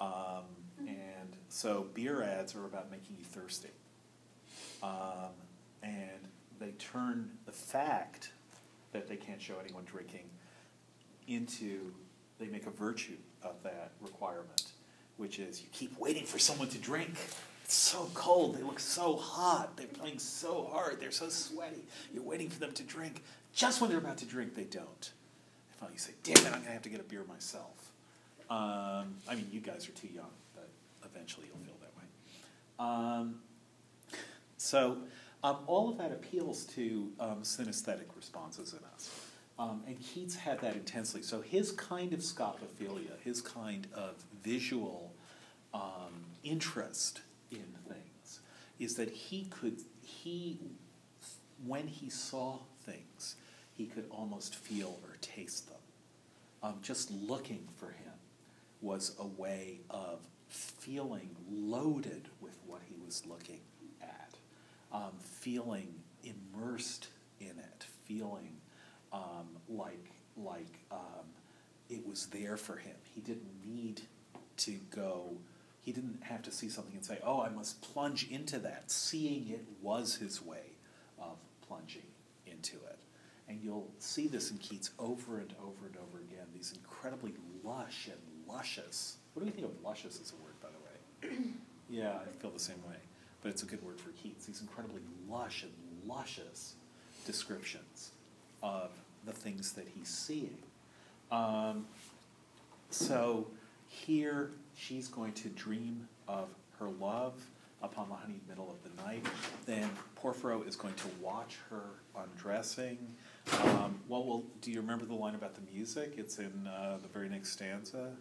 um, and so beer ads are about making you thirsty, um, and they turn the fact that they can't show anyone drinking into they make a virtue of that requirement, which is you keep waiting for someone to drink. It's so cold. They look so hot. They're playing so hard. They're so sweaty. You're waiting for them to drink. Just when they're about to drink, they don't. And finally, you say, "Damn it! I'm gonna have to get a beer myself." Um, I mean, you guys are too young, but eventually you'll feel that way. Um, so, um, all of that appeals to um, synesthetic responses in us. Um, and Keats had that intensely. So, his kind of scopophilia, his kind of visual um, interest in things, is that he could, he, when he saw things, he could almost feel or taste them. Um, just looking for him was a way of feeling loaded with what he was looking um, feeling immersed in it, feeling um, like like um, it was there for him. He didn't need to go. He didn't have to see something and say, "Oh, I must plunge into that." Seeing it was his way of plunging into it. And you'll see this in Keats over and over and over again, these incredibly lush and luscious. What do we think of luscious as a word, by the way? yeah, I feel the same way. But it's a good word for Keats. These incredibly lush and luscious descriptions of the things that he's seeing. Um, so here she's going to dream of her love upon the honeyed middle of the night. Then Porphyro is going to watch her undressing. Um, well, well, do you remember the line about the music? It's in uh, the very next stanza.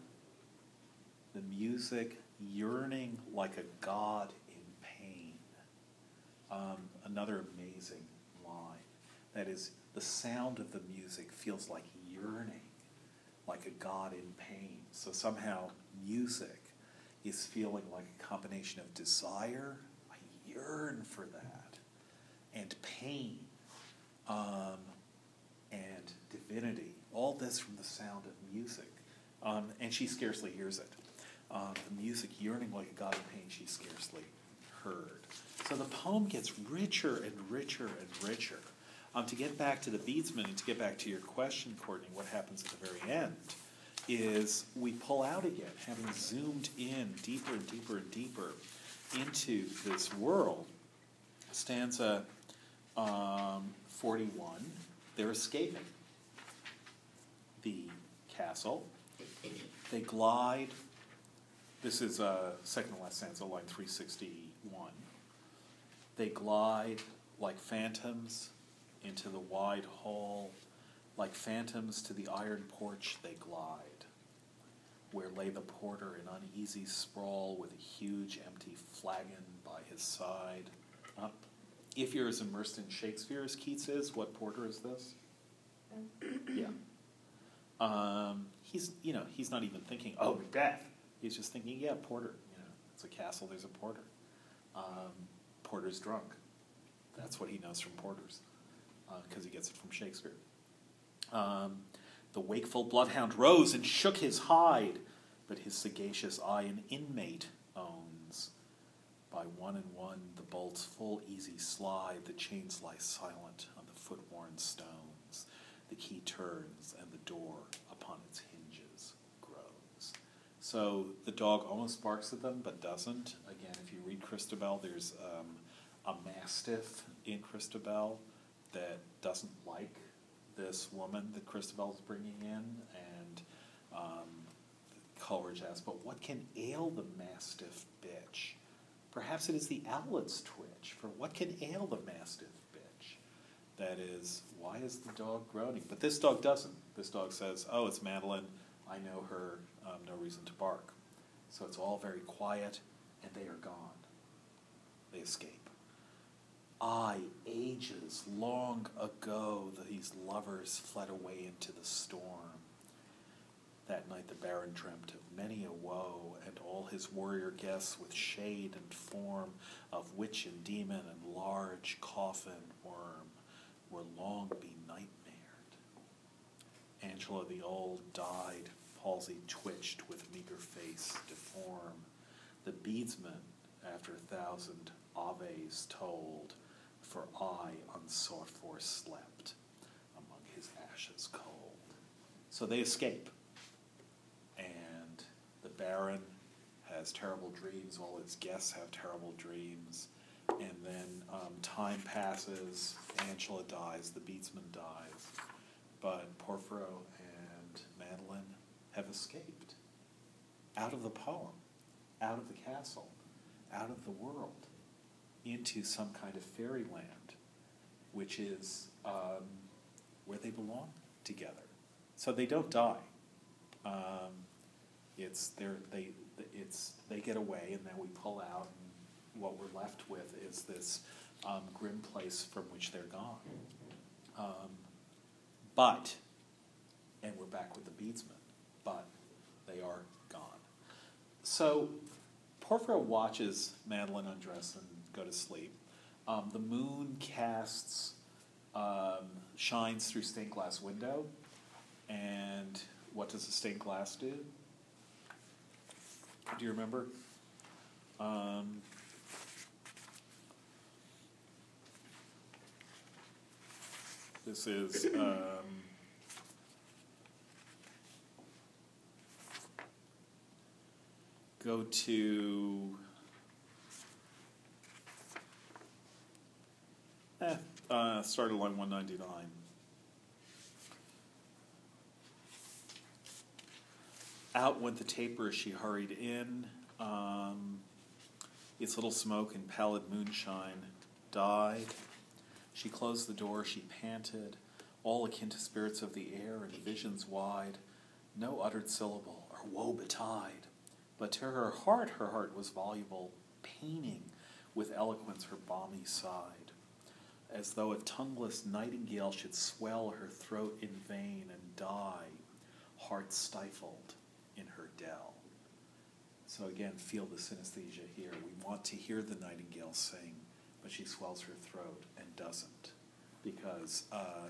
The music yearning like a god. Um, another amazing line. That is, the sound of the music feels like yearning, like a god in pain. So somehow music is feeling like a combination of desire, I yearn for that, and pain, um, and divinity. All this from the sound of music. Um, and she scarcely hears it. Um, the music yearning like a god in pain, she scarcely heard. So the poem gets richer and richer and richer. Um, to get back to the beadsman and to get back to your question, Courtney, what happens at the very end is we pull out again, having zoomed in deeper and deeper and deeper into this world. Stanza um, 41, they're escaping the castle. They glide. This is uh, second to last stanza, line 361. They glide like phantoms into the wide hall, like phantoms to the iron porch they glide, where lay the porter in uneasy sprawl with a huge empty flagon by his side. Up. If you're as immersed in Shakespeare as Keats is, what porter is this? Yeah. Um, he's, you know, he's not even thinking, oh, Macbeth. He's just thinking, yeah, porter. You know, it's a castle. There's a porter. Um, porter's drunk. That's what he knows from porters, because he gets it from Shakespeare. Um, the wakeful bloodhound rose and shook his hide, but his sagacious eye an inmate owns. By one and one, the bolts full easy slide, the chains lie silent on the foot worn stones. The key turns, and the door upon its groans. So the dog almost barks at them, but doesn't. Again, if you read Christabel, there's um, a mastiff in Christabel that doesn't like this woman that Christabel's bringing in, and um, Coleridge asks, but what can ail the mastiff bitch? Perhaps it is the owlet's twitch, for what can ail the mastiff bitch? That is, why is the dog groaning? But this dog doesn't. This dog says, oh, it's Madeline, I know her, um, no reason to bark. So it's all very quiet, and they are gone. They escape. Aye, ages long ago these lovers fled away into the storm. That night the Baron dreamt of many a woe, and all his warrior guests with shade and form of witch and demon and large coffin worm were long benightmared. Angela the old died, palsy twitched with meager face deform. The beadsman, after a thousand aves told, for aye unsought for slept among his ashes cold. So they escape. And the Baron has terrible dreams, all his guests have terrible dreams. And then um, time passes, Angela dies, the beadsman dies, but Porphyro and Madeline have escaped out of the poem, out of the castle, out of the world into some kind of fairyland, which is um, where they belong together. So they don't die. Um, it's they it's they get away, and then we pull out, and what we're left with is this um, grim place from which they're gone. Um, but, and we're back with the beadsman, but they are gone. So Porphyro watches Madeline undress and go to sleep. Um, the moon casts, um, shines through stained glass window, and what does the stained glass do? Do you remember? Um, this is go to eh, Uh, started line one ninety-nine. Out went the taper as she hurried in. Um, its little smoke and pallid moonshine died. She closed the door, she panted, all akin to spirits of the air and visions wide. No uttered syllable, or woe betide. But to her heart, her heart was voluble, paining with eloquence her balmy side, as though a tongueless nightingale should swell her throat in vain and die, heart stifled in her dell. So again, feel the synesthesia here. We want to hear the nightingale sing, but she swells her throat and doesn't, because um,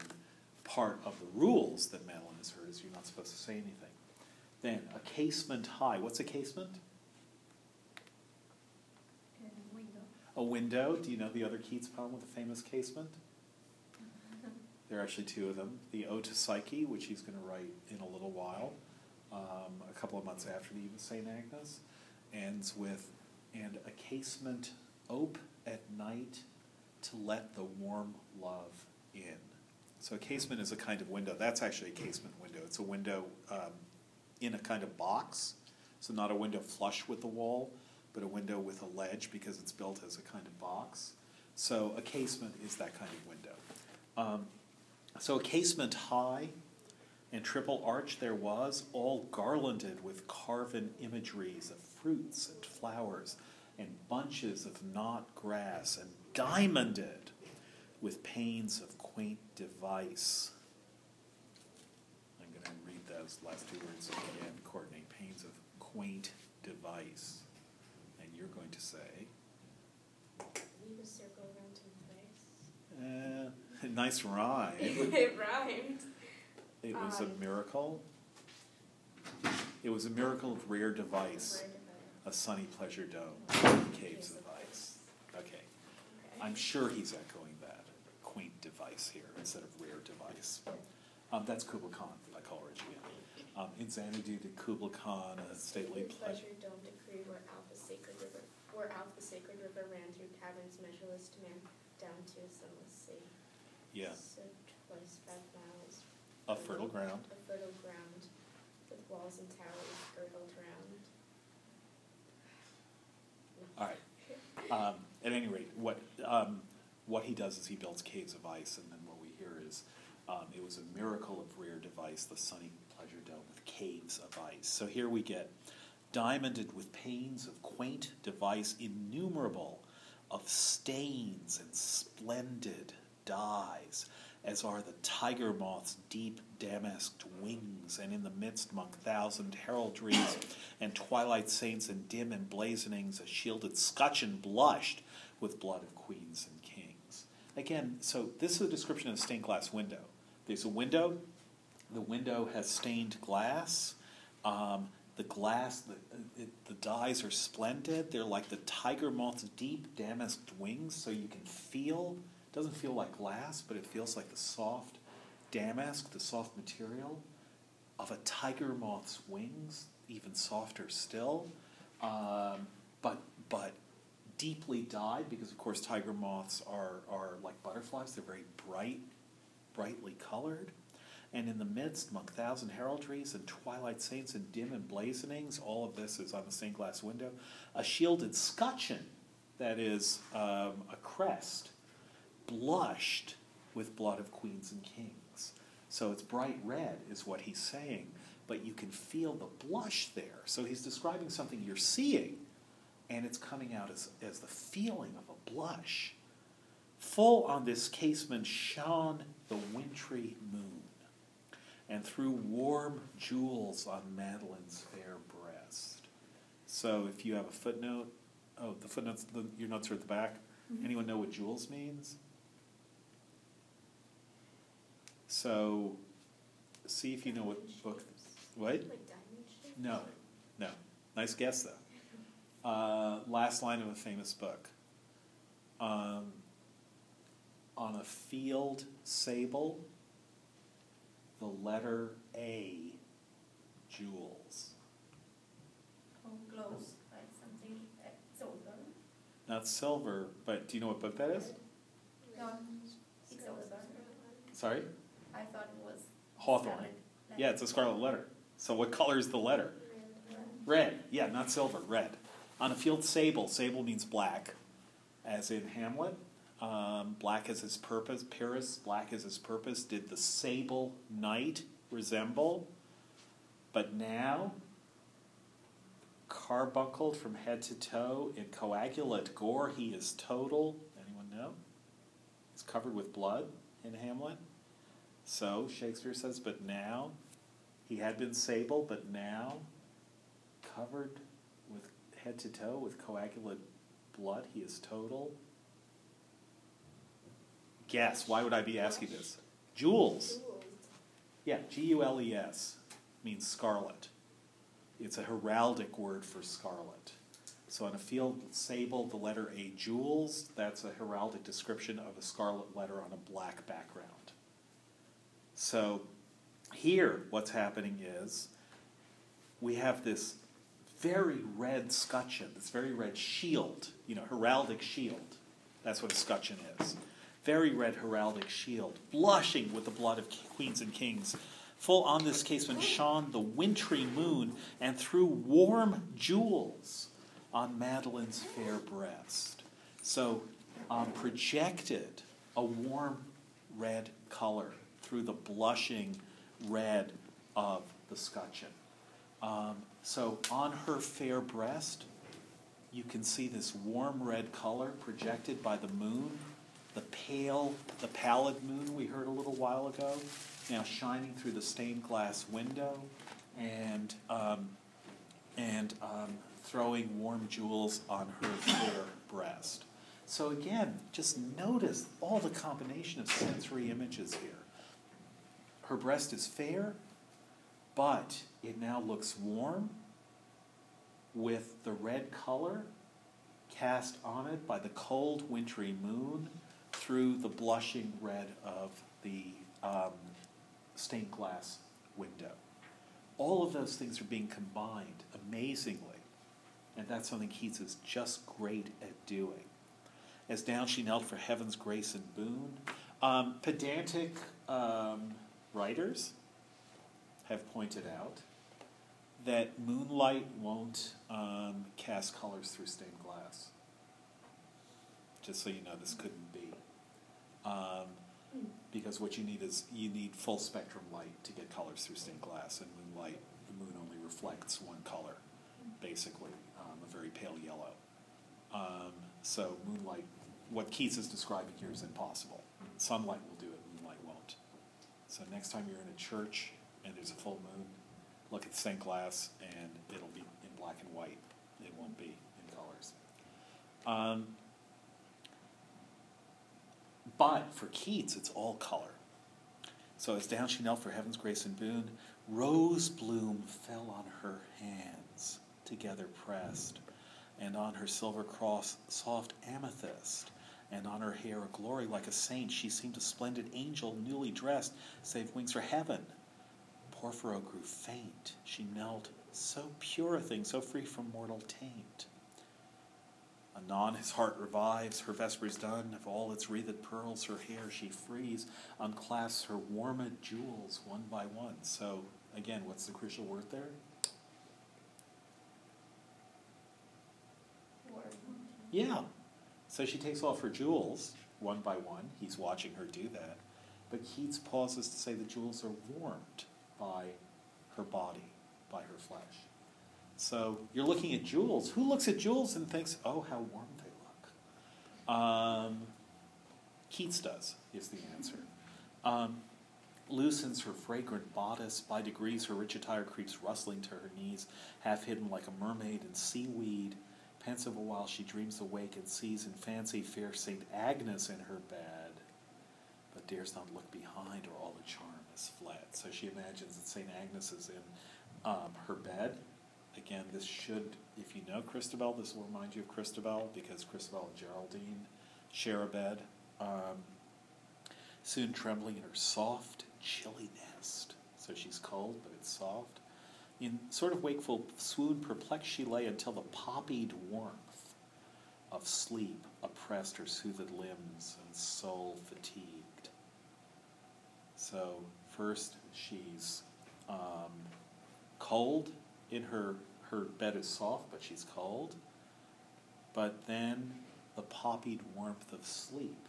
part of the rules that Madeline has heard is you're not supposed to say anything. Then a casement high. What's a casement? And window. A window. Do you know the other Keats poem with the famous casement? There are actually two of them. The Ode to Psyche, which he's going to write in a little while, um, a couple of months after the Eve of St. Agnes, ends with, and a casement ope at night to let the warm love in. So a casement is a kind of window. That's actually a casement window. It's a window um, in a kind of box. So not a window flush with the wall, but a window with a ledge because it's built as a kind of box. So a casement is that kind of window. Um, so a casement high and triple arch there was, all garlanded with carven imageries of fruits and flowers and bunches of knot grass and diamonded with panes of quaint device. I'm going to read those last two words again, Courtney. Panes of quaint device. And you're going to say, Leave a circle around to the uh, nice rhyme. it rhymed. It was a Um, miracle. It was a miracle of rare device, a sunny pleasure dome, caves of ice. Okay. Okay. I'm sure he's echoing that quaint device here instead of rare device. Um, that's Kubla Khan by Coleridge again. Um, in Xanadu to Kubla Khan, a stately pleasure dome decree where out the sacred river, where out the sacred river ran through caverns measureless to man, down to a sunless sea. Yeah, So twice five miles. a fertile ground. A fertile ground with walls and towers girdled round. All right. Um, at any rate, what um, what he does is he builds caves of ice, and then what we hear is um, it was a miracle of rare device, the sunny pleasure dome with caves of ice. So here we get diamonded with panes of quaint device, innumerable of stains and splendid dyes, as are the tiger moth's deep damasked wings, and in the midst, among thousand heraldries and twilight saints and dim emblazonings, a shielded scutcheon blushed with blood of queens and kings. Again, so this is a description of a stained glass window. There's a window, the window has stained glass. Um, the glass, the, it, the dyes are splendid. They're like the tiger moth's deep damasked wings, so you can feel. It doesn't feel like glass, but it feels like the soft damask, the soft material of a tiger moth's wings, even softer still. Um, but but deeply dyed because of course tiger moths are are like butterflies. They're very bright, brightly colored. And in the midst, among thousand heraldries and twilight saints and dim emblazonings, all of this is on the stained glass window, a shielded scutcheon, that is um, a crest, blushed with blood of queens and kings. So it's bright red, is what he's saying, but you can feel the blush there. So he's describing something you're seeing, and it's coming out as, as the feeling of a blush. Full on this casement shone the wintry moon, and threw warm gules on Madeline's fair breast. So if you have a footnote, oh, the footnotes, the, your notes are at the back. Anyone know what gules means? So, see if you know what book. What? Like diamond? No, no. Nice guess though. Uh, last line of a famous book. Um, on a field sable, the letter A, gules. Oh, glows like something uh, silver. Not silver, but do you know what book that is? No, it's also, Sorry? I thought it was. Hawthorne. Yeah, it's a scarlet letter. So what color is the letter? Red. Yeah, not silver, red. On a field sable, sable means black, as in Hamlet. Um, black is his purpose, Pyrrhus, black is his purpose. Did the sable night resemble? But now, carbuncled from head to toe in coagulate gore, he is total. Anyone know? He's covered with blood in Hamlet. So Shakespeare says, but now he had been sable, but now covered with head to toe with coagulate blood, he is total. Guess, why would I be asking this? Gules. Yeah, G U L E S means scarlet. It's a heraldic word for scarlet. So on a field sable, the letter A, gules, that's a heraldic description of a scarlet letter on a black background. So here, what's happening is we have this very red scutcheon, this very red shield, you know, heraldic shield. That's what a scutcheon is. Very red heraldic shield, blushing with the blood of queens and kings. Full on this casement shone the wintry moon, and threw warm gules on Madeline's fair breast. So, um, projected a warm red color through the blushing red of the scutcheon. Um, so, on her fair breast, you can see this warm red color projected by the moon, the pale, the pallid moon we heard a little while ago, now shining through the stained glass window, and um, and um, throwing warm gules on her fair breast. So again, just notice all the combination of sensory images here. Her breast is fair, but it now looks warm with the red color cast on it by the cold wintry moon through the blushing red of the um, stained glass window. All of those things are being combined amazingly, and that's something Keats is just great at doing. As down she knelt for heaven's grace and boon, um, pedantic um, writers have pointed out that moonlight won't um, cast colors through stained glass. Just so you know, this couldn't. Um, because what you need is you need full spectrum light to get colors through stained glass, and moonlight, the moon only reflects one color, basically, um, a very pale yellow. Um, so moonlight, what Keats is describing here is impossible. Sunlight will do it, moonlight won't. So next time you're in a church and there's a full moon, look at stained glass, and it'll be in black and white. It won't be in colors. Um, but for Keats, it's all color. So as down she knelt for heaven's grace and boon, rose bloom fell on her hands, together pressed, and on her silver cross soft amethyst, and on her hair a glory like a saint. She seemed a splendid angel newly dressed, save wings for heaven. Porphyro grew faint. She knelt, so pure a thing, so free from mortal taint. Anon his heart revives, her vespers done, of all its wreathed pearls her hair she frees, unclasps her warmed jewels one by one. So, again, what's the crucial word there? Yeah. So she takes off her jewels one by one. He's watching her do that. But Keats pauses to say the jewels are warmed by her body, by her flesh. So you're looking at jewels. Who looks at jewels and thinks, oh, how warm they look? Um, Keats does, is the answer. Um, loosens her fragrant bodice. By degrees, her rich attire creeps rustling to her knees, half hidden like a mermaid in seaweed. Pensive a while, she dreams awake and sees in fancy fair Saint Agnes in her bed, but dares not look behind, or all the charm is fled. So she imagines that Saint Agnes is in um, her bed. Again, this should, if you know Christabel, this will remind you of Christabel because Christabel and Geraldine share a bed. Um, soon trembling in her soft, chilly nest. So she's cold, but it's soft. In sort of wakeful swoon, perplexed she lay until the poppied warmth of sleep oppressed her soothed limbs and soul fatigued. So first she's um, cold in her her bed is soft, but she's cold. But then the poppied warmth of sleep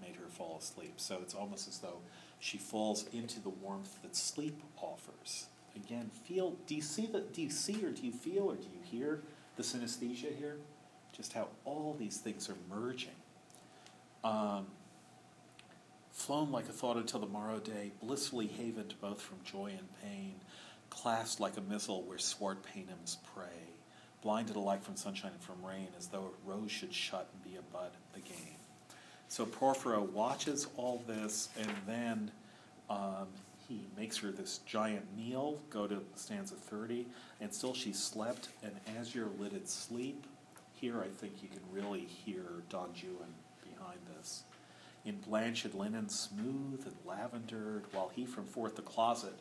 made her fall asleep. So it's almost as though she falls into the warmth that sleep offers. Again, feel. Do you see the? Do you see or do you feel or do you hear the synesthesia here? Just how all these things are merging. Um, flown like a thought until the morrow day, blissfully havened both from joy and pain, clasped like a missal where swart paynims pray, blinded alike from sunshine and from rain, as though a rose should shut and be a bud again. So Porphyro watches all this, and then um, he makes her this giant meal. Go to stanza 30, and still she slept, as your lidded sleep, here I think you can really hear Don Juan behind this. In blanched linen, smooth and lavendered, while he from forth the closet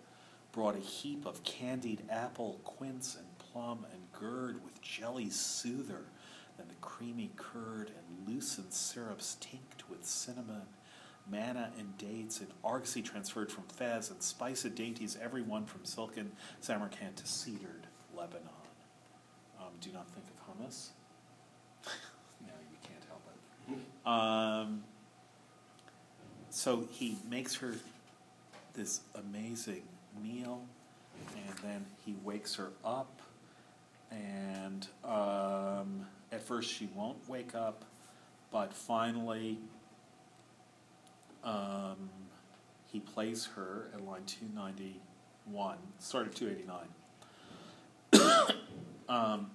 brought a heap of candied apple, quince, and plum, and gird with jelly soother, and the creamy curd, and loosened syrups tinct with cinnamon, manna and dates, and argosy transferred from Fez, and spiced dainties, every one from silken Samarkand to cedared Lebanon. Um, do not think of hummus. no, you can't help it. Um, so he makes her this amazing meal, and then he wakes her up. And um, at first, she won't wake up, but finally, um, he plays her at line 291, start at 289. um,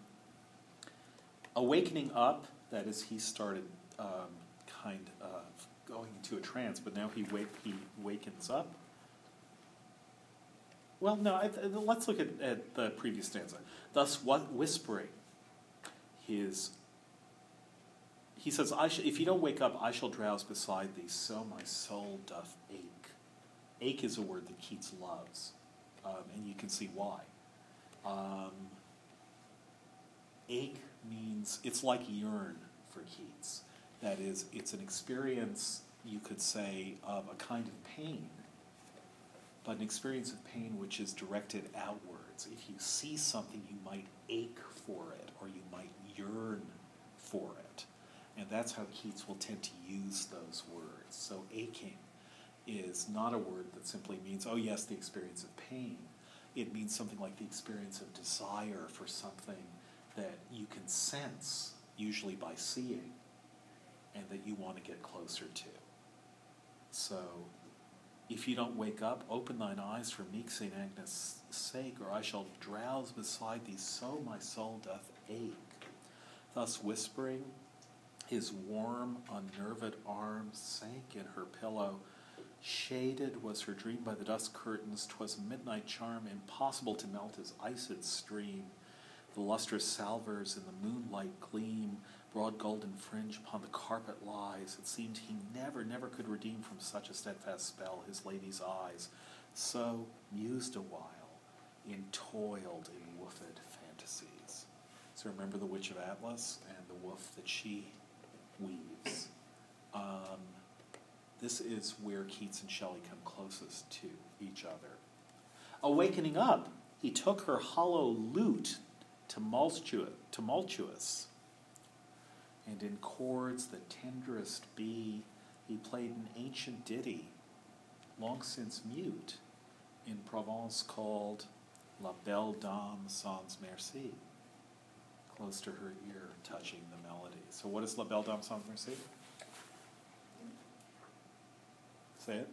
awakening up, that is, he started um, kind of going into a trance, but now he wake he wakens up. Well, no. I, let's look at, at the previous stanza. Thus, what whispering his. He says, I sh- "If you don't wake up, I shall drowse beside thee. So my soul doth ache. Ache is a word that Keats loves, um, and you can see why. Um, ache means it's like yearn for Keats. That is, it's an experience, you could say, of a kind of pain, but an experience of pain which is directed outwards. If you see something, you might ache for it, or you might yearn for it. And that's how Keats will tend to use those words. So, aching is not a word that simply means, oh, yes, the experience of pain. It means something like the experience of desire for something that you can sense, usually by seeing and that you want to get closer to. So, if you don't wake up, open thine eyes for meek St. Agnes' sake, or I shall drowse beside thee, so my soul doth ache. Thus whispering, his warm, unnerved arms sank in her pillow. Shaded was her dream by the dusk curtains, 'twas midnight charm, impossible to melt as iced stream. The lustrous salvers in the moonlight gleam, broad golden fringe upon the carpet lies. It seemed he never, never could redeem from such a steadfast spell his lady's eyes. So mused a while, entoiled in woofed fantasies. So remember the Witch of Atlas and the woof that she weaves. Um, this is where Keats and Shelley come closest to each other. Awakening up, he took her hollow lute, tumultuous, tumultuous and in chords the tenderest be, he played an ancient ditty, long since mute, in Provence called La Belle Dame Sans Merci, close to her ear, touching the melody. So, what is La Belle Dame Sans Merci? Say it.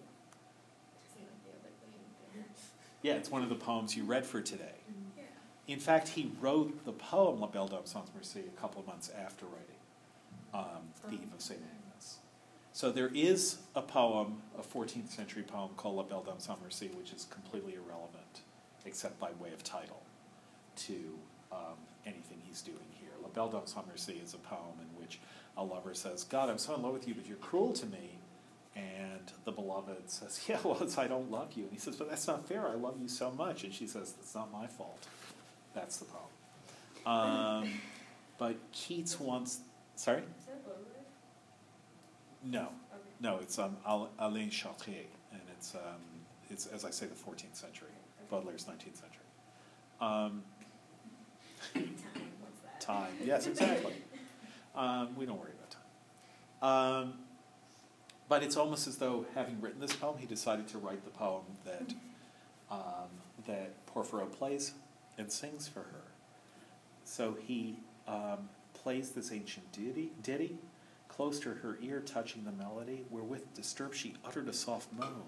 Yeah, it's one of the poems you read for today. In fact, he wrote the poem La Belle Dame Sans Merci a couple of months after writing um, the Eve of St. Agnes. So there is a poem, a 14th century poem called La Belle Dame Sans Merci, which is completely irrelevant, except by way of title, to um, anything he's doing here. La Belle Dame Sans Merci is a poem in which a lover says, God, I'm so in love with you, but you're cruel to me. And the beloved says, Yeah, well, it's I don't love you. And he says, But that's not fair. I love you so much. And she says, That's not my fault. That's the poem. Um, but Keats wants. Sorry? Is that No. No, it's um, Alain Chartier, and it's um, it's, as I say, the 14th century. Baudelaire's 19th century. Um, Time, what's that? time, yes, exactly. Um, we don't worry about time. Um, but it's almost as though, having written this poem, he decided to write the poem that um, that Porphyro plays and sings for her. So he um, plays this ancient ditty, ditty, close to her ear, touching the melody, wherewith disturbed she uttered a soft moan.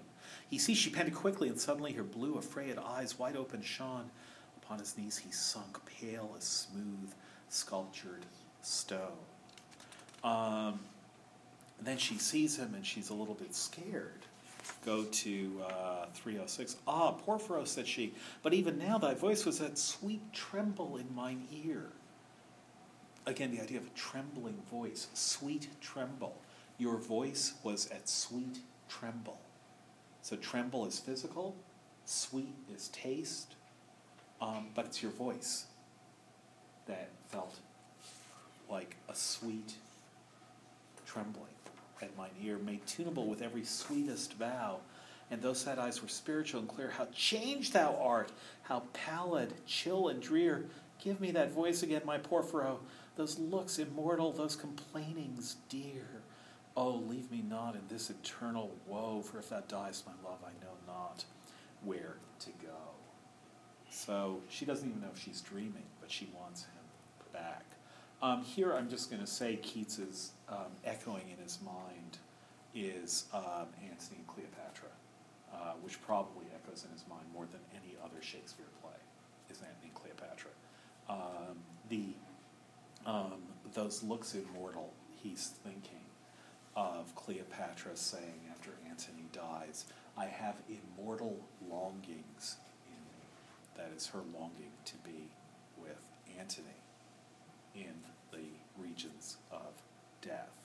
He sees she panted quickly, and suddenly her blue, affrayed eyes, wide open, shone. Upon his knees he sunk, pale as smooth, sculptured stone. Um, then she sees him, and she's a little bit scared. Go to uh, 306. Ah, Porphyro, said she, but even now thy voice was that sweet tremble in mine ear. Again, the idea of a trembling voice, sweet tremble. Your voice was at sweet tremble. So tremble is physical, sweet is taste, um, but it's your voice that felt like a sweet trembling at mine ear, made tunable with every sweetest vow. And those sad eyes were spiritual and clear. How changed thou art! How pallid, chill, and drear! Give me that voice again, my Porphyro. Those looks immortal, those complainings dear. Oh, leave me not in this eternal woe, for if thou diest, my love, I know not where to go. So she doesn't even know if she's dreaming, but she wants him back. Um, here, I'm just going to say Keats is um, echoing in his mind is um, Antony and Cleopatra, uh, which probably echoes in his mind more than any other Shakespeare play is Antony and Cleopatra. Um, the um, those looks immortal. He's thinking of Cleopatra saying after Antony dies, "I have immortal longings in me." That is her longing to be with Antony in the regions of death.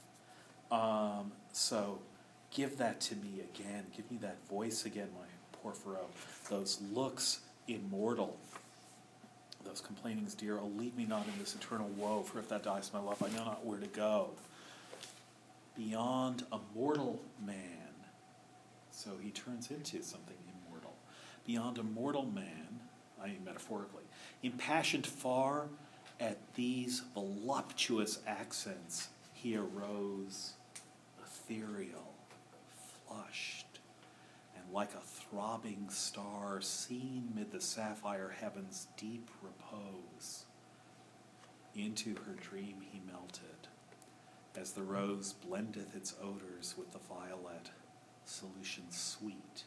Um, so give that to me again. Give me that voice again, my Porphyro. Those looks immortal. Those complainings dear. Oh, leave me not in this eternal woe, for if thou diest, my love, I know not where to go. Beyond a mortal man. So he turns into something immortal. Beyond a mortal man, I mean metaphorically, impassioned far at these voluptuous accents, he arose, ethereal, flushed, and like a throbbing star seen mid the sapphire heaven's deep repose. Into her dream he melted, as the rose blendeth its odors with the violet, solution sweet.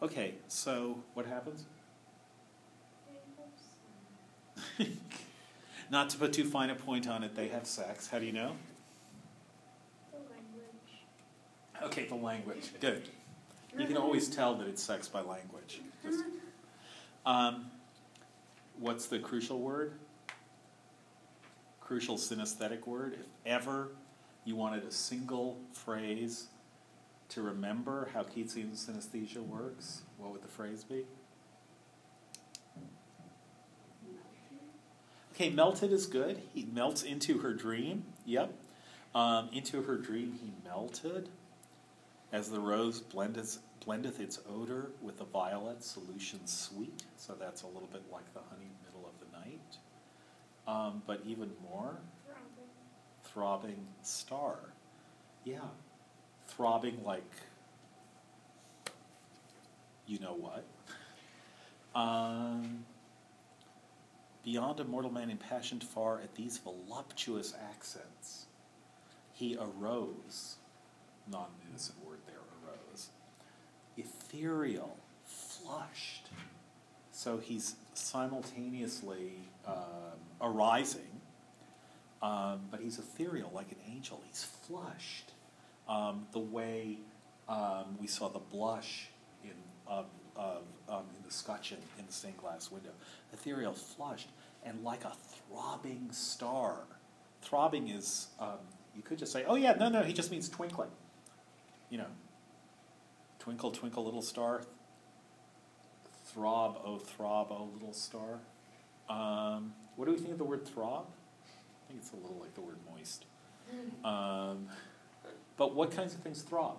Okay, so what happens? Not to put too fine a point on it, they have sex. How do you know? The language. Okay, the language. Good. You can always tell that it's sex by language. Just, um, what's the crucial word? Crucial synesthetic word. If ever you wanted a single phrase to remember how Keatsian synesthesia works, what would the phrase be? Okay, melted is good. He melts into her dream. Yep. Um, into her dream he melted, as the rose blendeth, blendeth its odor with the violet solution sweet. So that's a little bit like the honey middle of the night. Um, but even more, throbbing star. Yeah. Throbbing like you know what. Um, beyond a mortal man impassioned far at these voluptuous accents, he arose, not an innocent word there, arose, ethereal, flushed. So he's simultaneously um, arising, um, but he's ethereal like an angel. He's flushed. Um, the way um, we saw the blush in, of, um, in the scutcheon in the stained glass window. Ethereal, flushed, and like a throbbing star. Throbbing is, um, you could just say, oh yeah, no, no, he just means twinkling. You know, twinkle, twinkle, little star. Throb, oh, throb, oh, little star. Um, what do we think of the word throb? I think it's a little like the word moist. Um, but what kinds of things throb?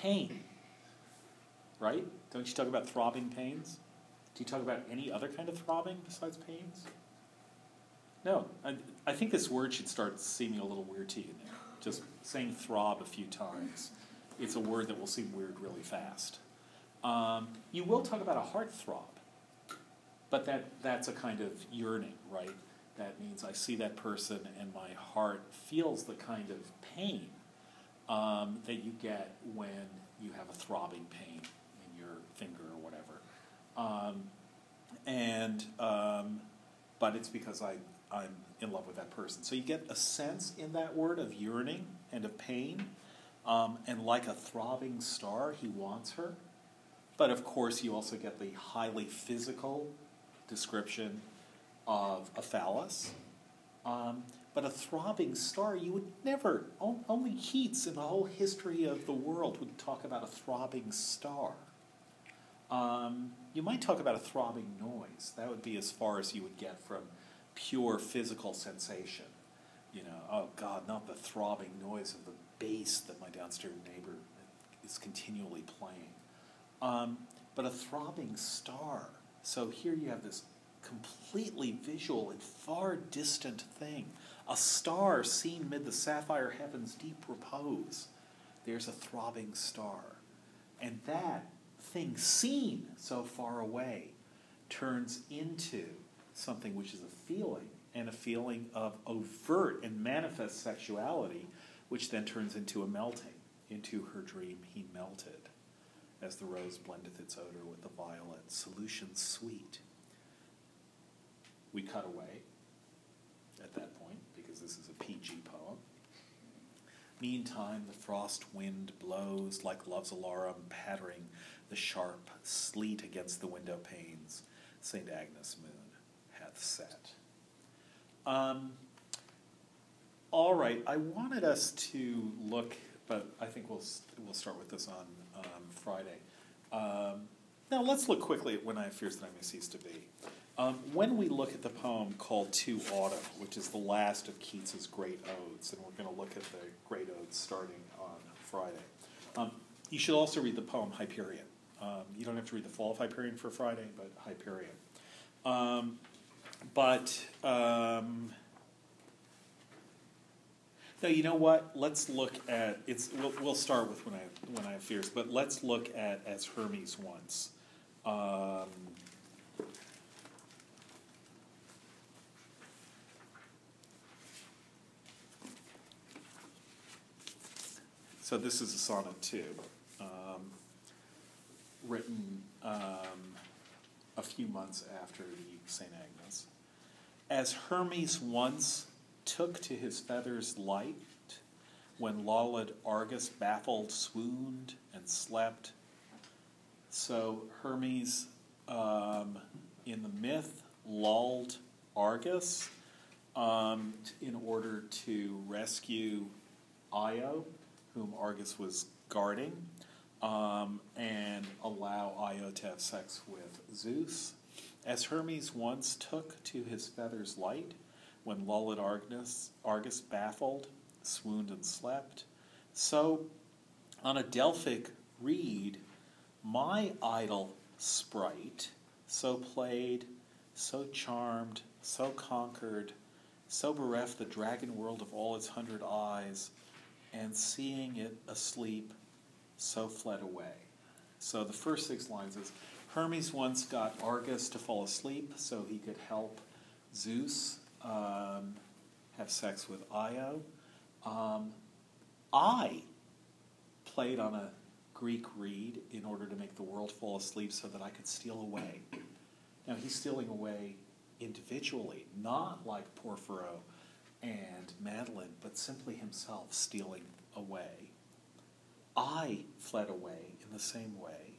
Pain. Right? Don't you talk about throbbing pains? Do you talk about any other kind of throbbing besides pains? No. I, I think this word should start seeming a little weird to you now. Just saying throb a few times. It's a word that will seem weird really fast. Um, you will talk about a heart throb, but that, that's a kind of yearning, right? That means I see that person and my heart feels the kind of pain um, that you get when you have a throbbing pain in your finger or whatever. Um, and um, but it's because I I'm in love with that person. So you get a sense in that word of yearning and of pain, um, and like a throbbing star, he wants her. But of course, you also get the highly physical description of a phallus. But a throbbing star, you would never, only Keats in the whole history of the world would talk about a throbbing star. Um, you might talk about a throbbing noise. That would be as far as you would get from pure physical sensation. You know, oh God, not the throbbing noise of the bass that my downstairs neighbor is continually playing. Um, but a throbbing star. So here you have this completely visual and far distant thing. A star seen mid the sapphire heaven's deep repose. There's a throbbing star. And that thing seen so far away turns into something which is a feeling, and a feeling of overt and manifest sexuality, which then turns into a melting. Into her dream he melted, as the rose blendeth its odor with the violet, solution sweet. We cut away because this is a PG poem. Meantime, the frost wind blows like love's alarum, pattering the sharp sleet against the window panes. St. Agnes moon hath set. Um, all right, I wanted us to look, but I think we'll we'll start with this on um, Friday. Um, now let's look quickly at when I fears that I may cease to be. Um, when we look at the poem called To Autumn, which is the last of Keats's great odes, and we're going to look at the great odes starting on Friday. Um, you should also read the poem Hyperion. Um, you don't have to read the Fall of Hyperion for Friday, but Hyperion. Um, but um, no, you know what? Let's look at it's. We'll, we'll start with when I when I have fears, but let's look at as Hermes once. So this is a sonnet too, um, written um, a few months after the St. Agnes. As Hermes once took to his feathers light, when lolled Argus baffled swooned and slept, so Hermes um, in the myth lulled Argus um, in order to rescue Io, whom Argus was guarding, um, and allow Io to have sex with Zeus. As Hermes once took to his feathers light, when lulled Argus, Argus baffled, swooned and slept, so on a Delphic reed, my idle sprite, so played, so charmed, so conquered, so bereft the dragon world of all its hundred eyes, and seeing it asleep, so fled away. So the first six lines is Hermes once got Argus to fall asleep so he could help Zeus um, have sex with Io. Um, I played on a Greek reed in order to make the world fall asleep so that I could steal away. Now he's stealing away individually, not like Porphyro and Madeline, but simply himself stealing away. I fled away in the same way,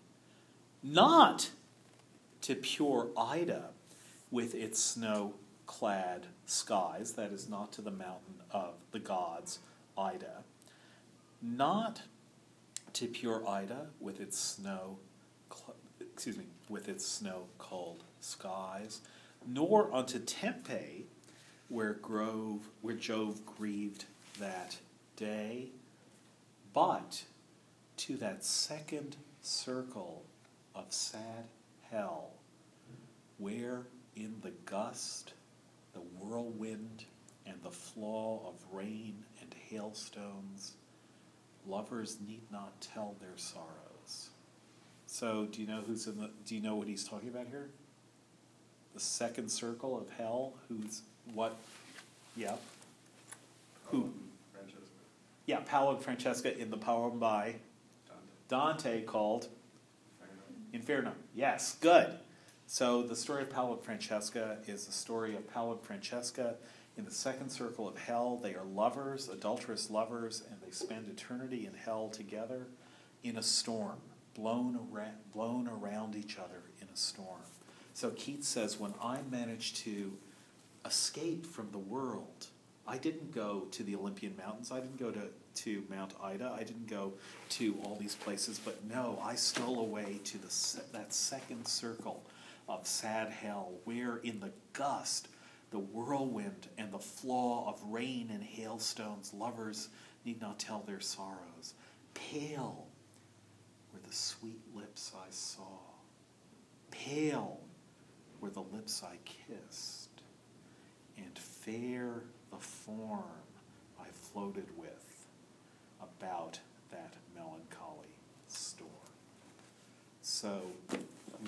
not to pure Ida with its snow clad skies, that is, not to the mountain of the gods, Ida, not to pure Ida with its snow, cl- excuse me, with its snow cold skies, nor unto Tempe, where Grove, where Jove grieved that day, but to that second circle of sad hell, where in the gust, the whirlwind, and the flaw of rain and hailstones, lovers need not tell their sorrows. So, do you know who's in the? Do you know what he's talking about here? The second circle of hell. Who's what? Yeah. Who? Francesca, Yeah, Paolo and Francesca in the poem by Dante, Dante called Inferno. Inferno. Yes, good. So the story of Paolo and Francesca is the story of Paolo and Francesca in the second circle of hell. They are lovers, adulterous lovers, and they spend eternity in hell together in a storm, blown around, blown around each other in a storm. So Keats says, when I managed to escape from the world, I didn't go to the Olympian Mountains. I didn't go to, to Mount Ida. I didn't go to all these places. But no, I stole away to the, that second circle of sad hell, where in the gust, the whirlwind, and the flaw of rain and hailstones, lovers need not tell their sorrows. Pale were the sweet lips I saw. Pale were the lips I kissed and fair the form I floated with about that melancholy storm. So,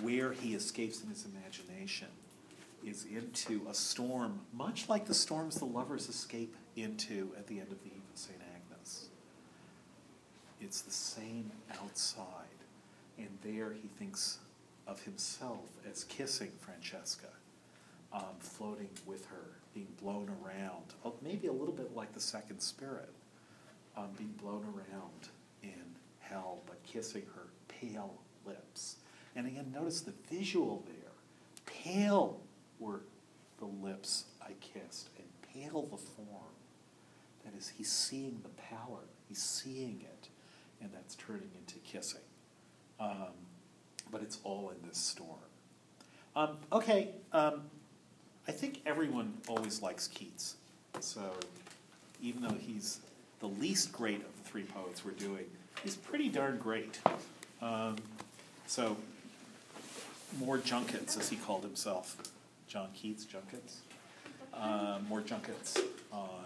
where he escapes in his imagination is into a storm, much like the storms the lovers escape into at the end of the Eve of St. Agnes. It's the same outside, and there he thinks of himself as kissing Francesca um, floating with her, being blown around, uh, maybe a little bit like the second spirit, um, being blown around in hell, but kissing her pale lips. And again, notice the visual there. Pale were the lips I kissed, and pale the form. That is, he's seeing the power, he's seeing it, and that's turning into kissing. Um, but it's all in this storm. Um, okay, um, I think everyone always likes Keats. So even though he's the least great of the three poets we're doing, he's pretty darn great. Um, so more junkets, as he called himself, John Keats junkets. Uh, more junkets on.